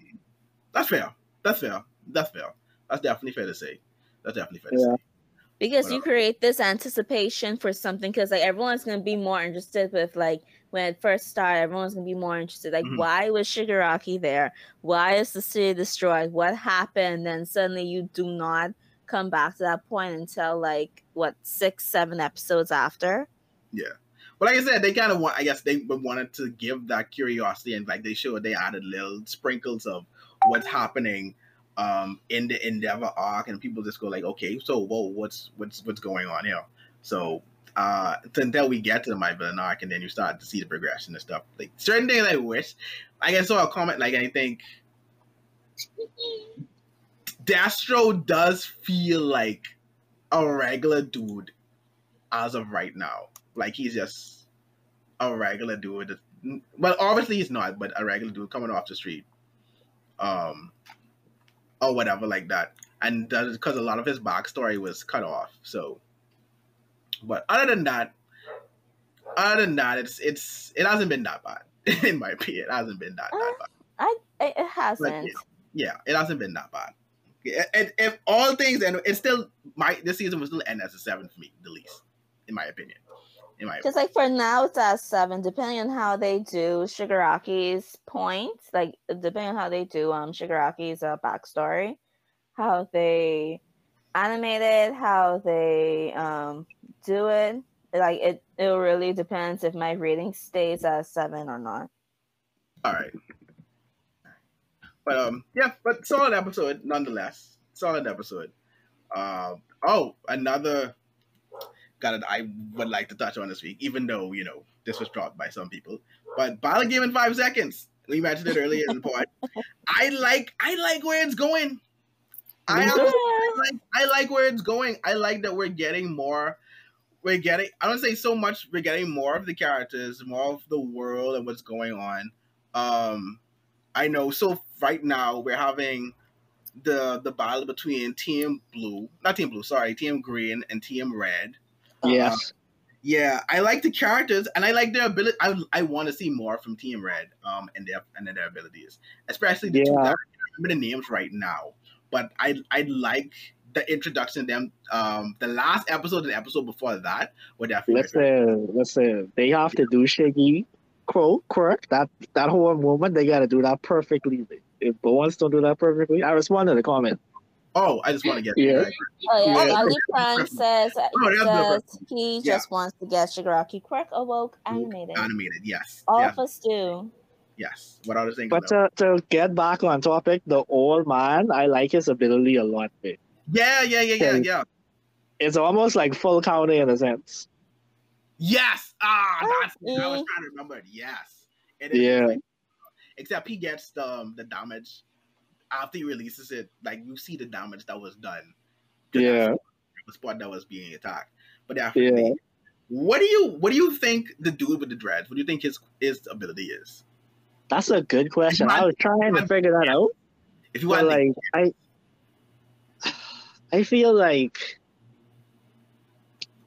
That's fair. That's fair. That's fair. That's definitely fair to say. That's definitely fair to
Yeah.
say.
Because you
Whatever.
create this anticipation for something because like everyone's gonna be more interested with like when it first started, everyone's gonna be more interested. Like,
Mhm.
why was Shigaraki there? Why is the city destroyed? What happened? Then suddenly you do not come back to that point until like what six, seven episodes after. Yeah.
But like I said, they kind of want. I guess they wanted to give that curiosity, and like they showed, they added little sprinkles of what's happening um in the Endeavor arc, and people just go like, okay, so whoa, what's what's what's going on here? So uh until we get to the My Villain arc, and then you start to see the progression and stuff. Like certain things, I wish. Like I saw a comment, like I think Dastro does feel like a regular dude as of right now. Like he's just a regular dude. Well, obviously he's not, but a regular dude coming off the street, um, or whatever like that. And because a lot of his backstory was cut off. So, but other than that, other than that, it's it's it hasn't been that bad (laughs) in my opinion. It hasn't been that, that bad.
I it, hasn't.
Yeah, it hasn't been that bad. Yeah, if all things and it's still my this season was still end as a seven for me, the least, in my opinion.
Because like for now it's at seven, depending on how they do Shigaraki's points, like depending on how they do um Shigaraki's uh, backstory, how they animate it, how they um do it. Like it, it really depends if my rating stays at seven or not.
All right. But um, yeah, but solid episode nonetheless. Solid episode. Um, oh, another that I would like to touch on this week, even though you know this was dropped by some people. But Battle Game in five seconds. We mentioned it earlier in the pod. (laughs) I like, I like where it's going. I
too.
I like I like where it's going. I like that we're getting more. We're getting. I don't say so much. We're getting more of the characters, more of the world and what's going on. Um, I know. So right now we're having the the battle between Team Blue, not Team Blue, sorry, Team Green and Team Red.
Yes.
Yeah, I like the characters and I like their ability. I I want to see more from Team Red, um, and their and their abilities, especially the two. I remember the names right now, but I I like the introduction of them. Um, the last episode and the episode before that were definitely.
Listen, listen. They have to do Shiggy, Crow, Quirk. That that whole moment, they gotta do that perfectly. If Bones don't do that perfectly, I respond to the comment.
Oh, I just want to get.
Yeah.
Oh yeah,
Yeah.
Ali Prime (laughs) says,
Oh, that's
says he
Yeah.
just wants to get Shigaraki Quirk awoke animated.
Animated, yes,
All
yes,
of us do.
yes. What I was thinking.
But to, to get back on topic, the old man, I like his ability a lot. Man.
yeah, yeah, yeah, yeah,
Okay.
yeah.
It's almost like full counter in a sense.
Yes. Ah, that's. I was
Mm.
trying to remember it. Yes. It is
Yeah.
like- except he gets the um, the damage after he releases it, like you see the damage that was done.
Yeah.
the spot that was being attacked. But definitely, what do you what do you think the dude with the dreads? What do you think his his ability is?
That's a good question. I was trying to figure that out.
If you want, to
like (laughs) I I feel like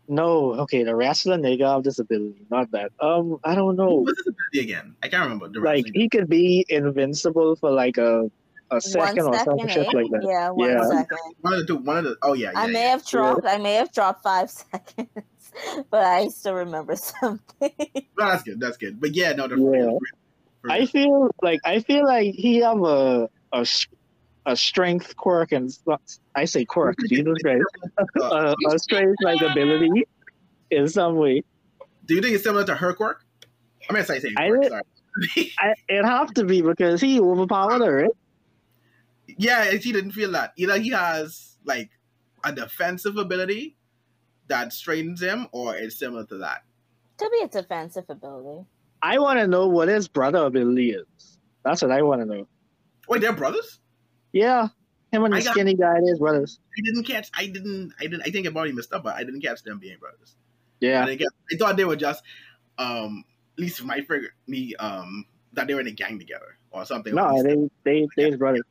no, okay, the wrestler nigga of this ability, not that. Um, I don't know.
what's his ability again? I can't remember. The
Like he could be invincible for like a a second or some
second,
shit
eh?
like that.
Yeah, one
Yeah.
second.
one of the two. One of the. Oh yeah, yeah.
I may
yeah.
have dropped. I may have dropped five (laughs) seconds, but I still remember (laughs) something.
No, that's good. That's good. But yeah, no, the
Yeah.
for
I
real.
feel like I feel like he have a a strength quirk and I say quirk, (laughs) Jesus Christ,
Uh,
a, a strength like ability in some way.
do you think it's similar to her quirk? I mean, I say
I
quirk,
did-
sorry.
I, it have to be because he overpowered her. Right?
Yeah, and she didn't feel that. Either he has like a defensive ability that straightens him, or it's similar to that.
Could be a defensive ability.
I want to know what his brother ability is. That's what I want to know.
Wait, they're brothers?
Yeah, him and the
got-
skinny guy, is brothers.
I didn't catch. I didn't. I didn't. I think I've already messed up, but I didn't catch them being brothers.
Yeah,
didn't. I thought they were just, um, at least my figure me, um, that they were in a gang together or something.
no, they they they his brothers.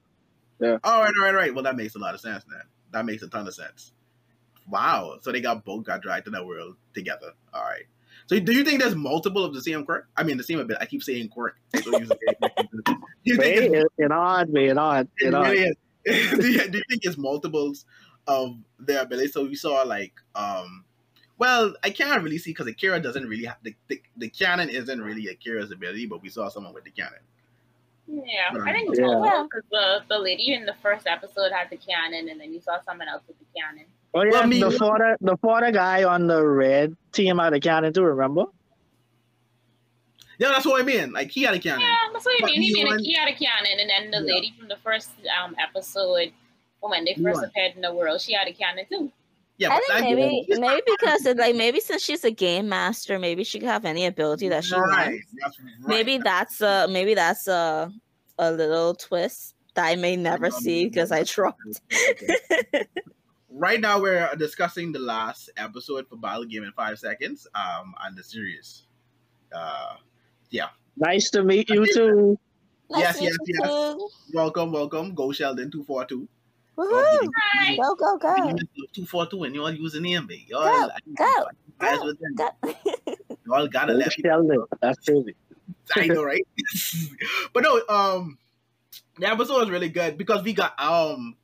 All right, all right, all right. Well, that makes a lot of sense then. That makes a ton of sense. Wow. So they got both got dragged to that world together. All right. So do you think there's multiple of the same quirk? I mean, the same bit. I keep saying quirk. I don't use (laughs) it. you think it's,
it, it odd, man, odd,
it
it odd.
really is. (laughs) do, you, do you think it's multiples of their ability? So we saw like, um, well, I can't really see because Akira doesn't really have the, the the cannon isn't really Akira's ability, but we saw someone with the cannon.
Yeah, I think
Yeah.
yeah. because the the lady in the first episode had the cannon, and then you saw someone else with the cannon.
Oh yeah,
Well, I mean-
the father, the father guy on the red team out of cannon too. Remember?
Yeah, that's what I mean. Like he had a cannon.
Yeah, that's what I mean. He,
you
made a, he had a cannon, and then the
Yeah.
lady from the first um episode, when they first appeared in the world, she had a cannon too.
Yeah,
I
but
think
that-
maybe maybe because it, like maybe since she's a game master, maybe she could have any ability that she
right.
wants.
That's right.
Maybe that's a maybe that's a a little twist that I may never see because I dropped.
right now we're discussing the last episode for Battle Game in five seconds. Um, on the series. Uh, yeah.
Nice to meet you too.
Yes, yes, yes.
too.
welcome, welcome. Go Sheldon two four two.
Woohoo!
Hi.
Go go go
Two four two, and y'all username, baby. Y'all,
Go, go,
guys
go,
with them.
go. (laughs)
y'all gotta
Oh,
let people
that's crazy.
I know, right? (laughs) but no, um, the episode was really good because we got um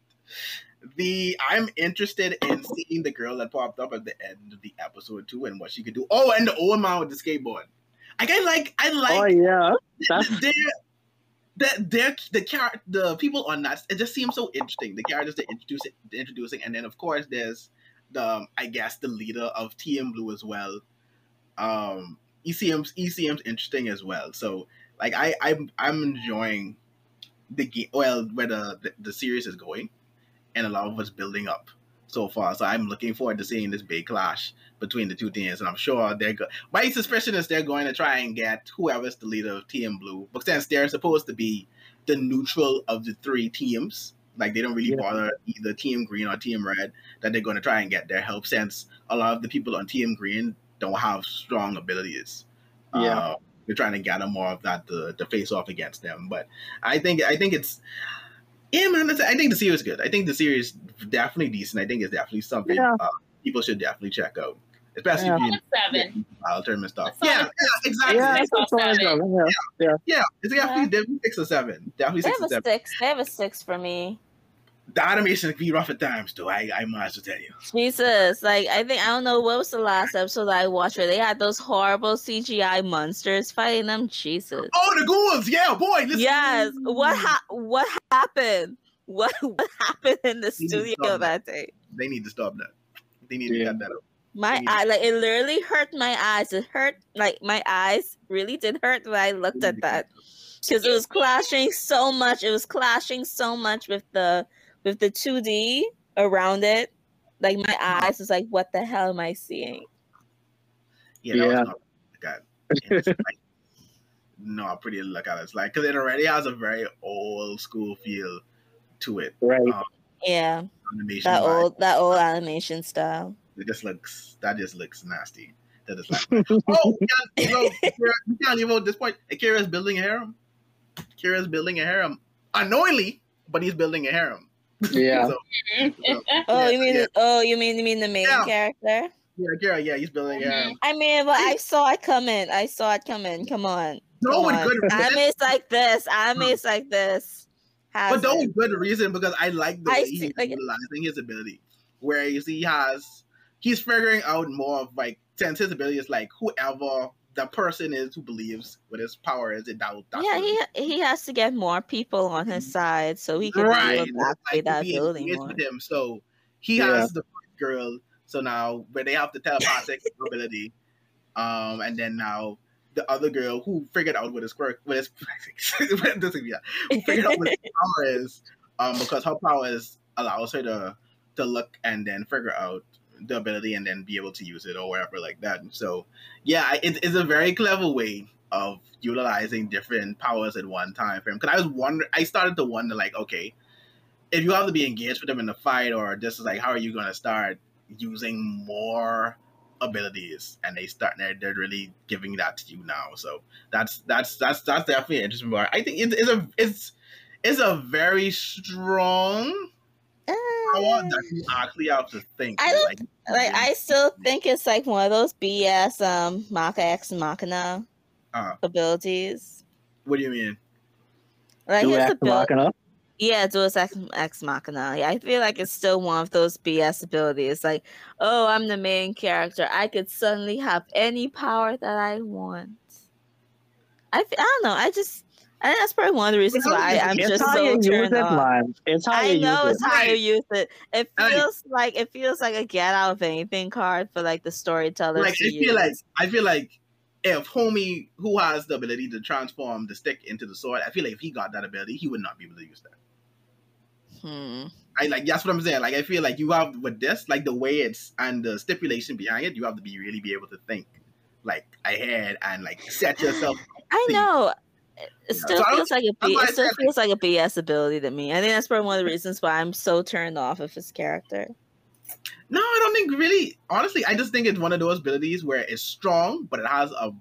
the I'm interested in seeing the girl that popped up at the end of the episode too and what she could do. Oh, and the old man with the skateboard. I like I like
Oh yeah, (laughs) that's
their the their the char- the people are that it just seems so interesting. The characters they're introducing, and then of course there's the um, I guess the leader of TM Blue as well. Um, ECM's ECM's interesting as well. So like I I'm I'm enjoying the game. Well, where the, the the series is going, and a lot of what's building up so far. So I'm looking forward to seeing this big clash between the two teams, and I'm sure they're go- my suspicion is they're going to try and get whoever's the leader of Team Blue, but since they're supposed to be the neutral of the three teams, like they don't really
Yeah.
bother either Team Green or Team Red, that they're going to try and get their help since a lot of the people on Team Green don't have strong abilities.
Yeah.
Uh, they're trying to gather more of that to, to face off against them, but I think I think it's yeah, man. I think the series is good. I think the series definitely decent. I think it's definitely something
Yeah.
uh, people should definitely check out, especially
Yeah.
if you
Solid seven.
I'll turn stuff.
A
Yeah, yeah, exactly.
yeah,
Yeah,
that's a solid
seven.
job, yeah.
it's definitely, definitely six or seven. Definitely
They
six
have
or
a
seven.
six. They have a six for me.
The animation can be rough at times, though. I I might as well tell you.
Jesus, like I think I don't know what was the last episode that I watched where they had those horrible CGI monsters fighting them. Jesus.
Oh, the ghouls! Yeah, boy. Listen.
Yes. What ha- what happened? What (laughs) what happened in the
need to
studio
stop
that day?
They need to stop that. They need
Yeah.
to cut that out.
My eye, like it literally hurt my eyes. It hurt, like my eyes really did hurt when I looked at that because it was clashing so much. It was clashing so much with the with the two D around it. Like my eyes was like, what the hell am I seeing?
Yeah, that
Yeah.
was not God. It's like, (laughs) no, pretty look at it. It's like because it already has a very old school feel to it.
Right.
Um,
Yeah,
animation
that
wise.
old that old animation style.
It just looks that just looks nasty. That is like (laughs) oh you can't, you, know, Akira, you can't even at this point. Akira's building a harem. Akira's building a harem unknowingly, but he's building a harem.
Yeah.
So, (laughs) so,
Oh,
yeah,
you mean
yeah,
oh you mean you mean the main
Yeah.
character?
yeah, Akira, yeah, he's building a harem.
I mean, but I saw it coming. I saw it coming. Come on.
No,
Come
with
on.
good I
Anime's like this. Anime's like this. Has
But no
it.
good reason because I like the
I
way
see-
he's
like-
utilizing his ability. Where you see he has he's figuring out more of like since his ability is like whoever the person is who believes what his power is, it that that's
yeah, he he has to get more people on his side so he can
right. Like,
that building
with him. So he
Yeah.
has the first girl. So now where they have the telepathic ability. Um and then now the other girl who figured out what his quirk what his (laughs) yeah, who figured out what his (laughs) power is. Um because her power is allows her to to look and then figure out the ability and then be able to use it or whatever like that. So yeah, it, it's a very clever way of utilizing different powers at one time him. Because I was wonder, I started to wonder like, okay, if you have to be engaged with him in the fight, or just like, how are you going to start using more abilities? And they start, they're, they're really giving that to you now. So that's that's that's that's definitely interesting part. I think it, it's a it's it's a very strong power that you actually have to think.
I don't-
like,
like I still think it's like one of those BS um Maka X Machina
Uh.
abilities.
what do you mean?
Like
Do
his
Ex
abil-
Machina.
Yeah, Deus Ex, Ex Machina. Yeah, I feel like it's still one of those BS abilities. Like, oh, I'm the main character. I could suddenly have any power that I want. I, f- I don't know. I just, I think that's probably one of the reasons why I'm
it's
just
how
so
you use
turned
it. It's how
I
you
know
use
it's
it.
how you use it. It
Right.
feels like it feels like a get out of anything card for like the storyteller.
like I feel like. I feel like if homie who has the ability to transform the stick into the sword, I feel like if he got that ability, he would not be able to use that.
Hmm.
I like that's what I'm saying. Like I feel like you have with this, like the way it's and the stipulation behind it, you have to be really be able to think like ahead and like set yourself.
I know. It
Yeah.
still
So
feels like a
that's
B,
why I
it still
said, like-
feels like a BS ability to me. I think that's probably one of the reasons why I'm so turned off of his character.
No, I don't think really. Honestly, I just think it's one of those abilities where it's strong, but it has a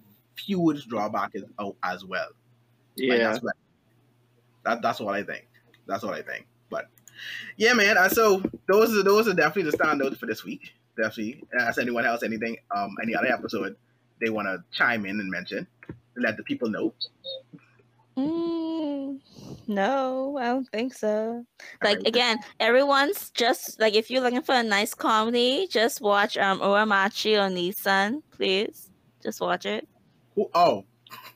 huge drawback as, oh, as well. Like,
Yeah.
that's what, that, that's what I think. That's what I think. But yeah, man. Uh, so those are those are definitely the standouts for this week. Definitely. Uh, As anyone else, anything, um, any other episode they want to chime in and mention, let the people know.
Mm, no, I don't think so. (laughs) Like
Alright.
again, everyone's just like if you're looking for a nice comedy, just watch um Uramichi Oniisan, please. Just watch it.
Who, oh,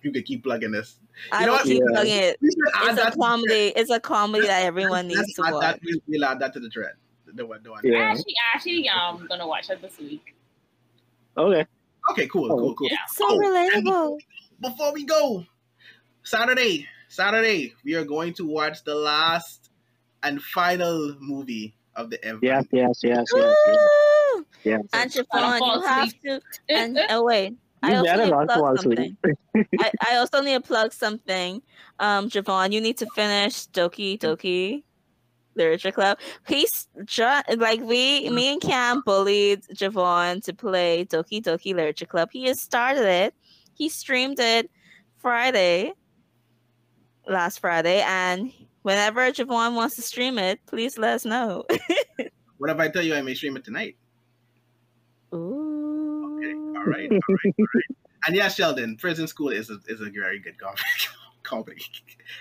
you could keep plugging this.
I
know
will
what?
keep
Yeah.
plugging it.
We should add
It's a
that to the
comedy. It's a comedy that everyone needs to
Let's add
watch.
that. We'll, we'll add that to the thread. The one, the one.
Yeah.
Actually, actually, um, gonna watch it this week.
Okay.
Okay, cool,
Oh.
cool, cool.
Yeah.
So
Oh,
relatable.
before we go, Saturday, Saturday, we are going to watch the last and final movie of the ever.
Yes, yes, yes, yes. yes. Yes.
And
Fall
Javon, you have to. And (laughs) oh wait, I also need to plug something. (laughs) I, I also need to plug something. Um, Javon, you need to finish Doki Doki Literature Club. He's like we, me and Cam bullied Javon to play Doki Doki Literature Club. He has started it. He streamed it Friday, last Friday, and whenever Javon wants to stream it, please let us know. (laughs)
What if I tell you I may stream it tonight?
Ooh.
Okay, all right, all right, all right. (laughs) And yeah, Sheldon, Prison School is a, is a very good com- (laughs) comedy.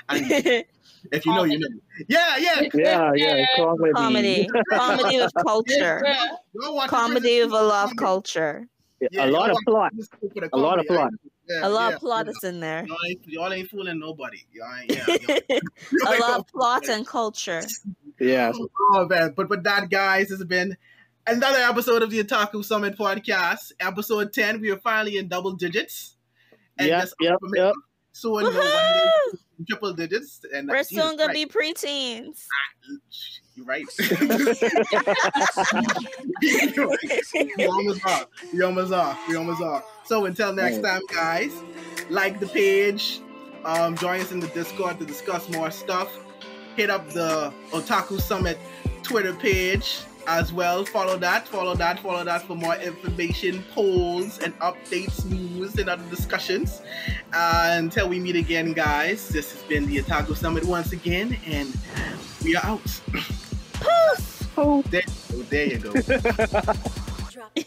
And if you know, you know. Yeah, yeah.
Yeah, yeah. Comedy.
comedy, comedy with culture,
Yeah.
Comedy
Prison
with a
School
lot of culture.
Yeah,
a lot of plot.
Prison School for the
A lot of plot.
Yeah,
A lot
yeah,
of plot
yeah.
is in there.
Y'all ain't, y'all ain't fooling nobody. Y'all ain't, yeah, (laughs) y'all-
a lot of (laughs) plot and culture.
Yeah.
Oh, oh man, but with that, guys, this has been another episode of the Otaku Summit podcast, episode ten. We are finally in double digits, and
Yep, yep, yep.
soon we'll one day
Woohoo!
triple digits. And
We're
Jesus
soon gonna
Christ,
be preteens.
Ah, (laughs) You're right. we almost are. We almost are. We almost are. So until next time, guys, like the page. Um, join us in the Discord to discuss more stuff. hit up the Otaku Summit Twitter page as well. Follow that, follow that, follow that for more information, polls, and updates, news, and other discussions. Uh, until we meet again, guys, this has been the Otaku Summit once again, and we are out. (clears throat)
Poof!
Oh.
There, there you go. (laughs)
Drop.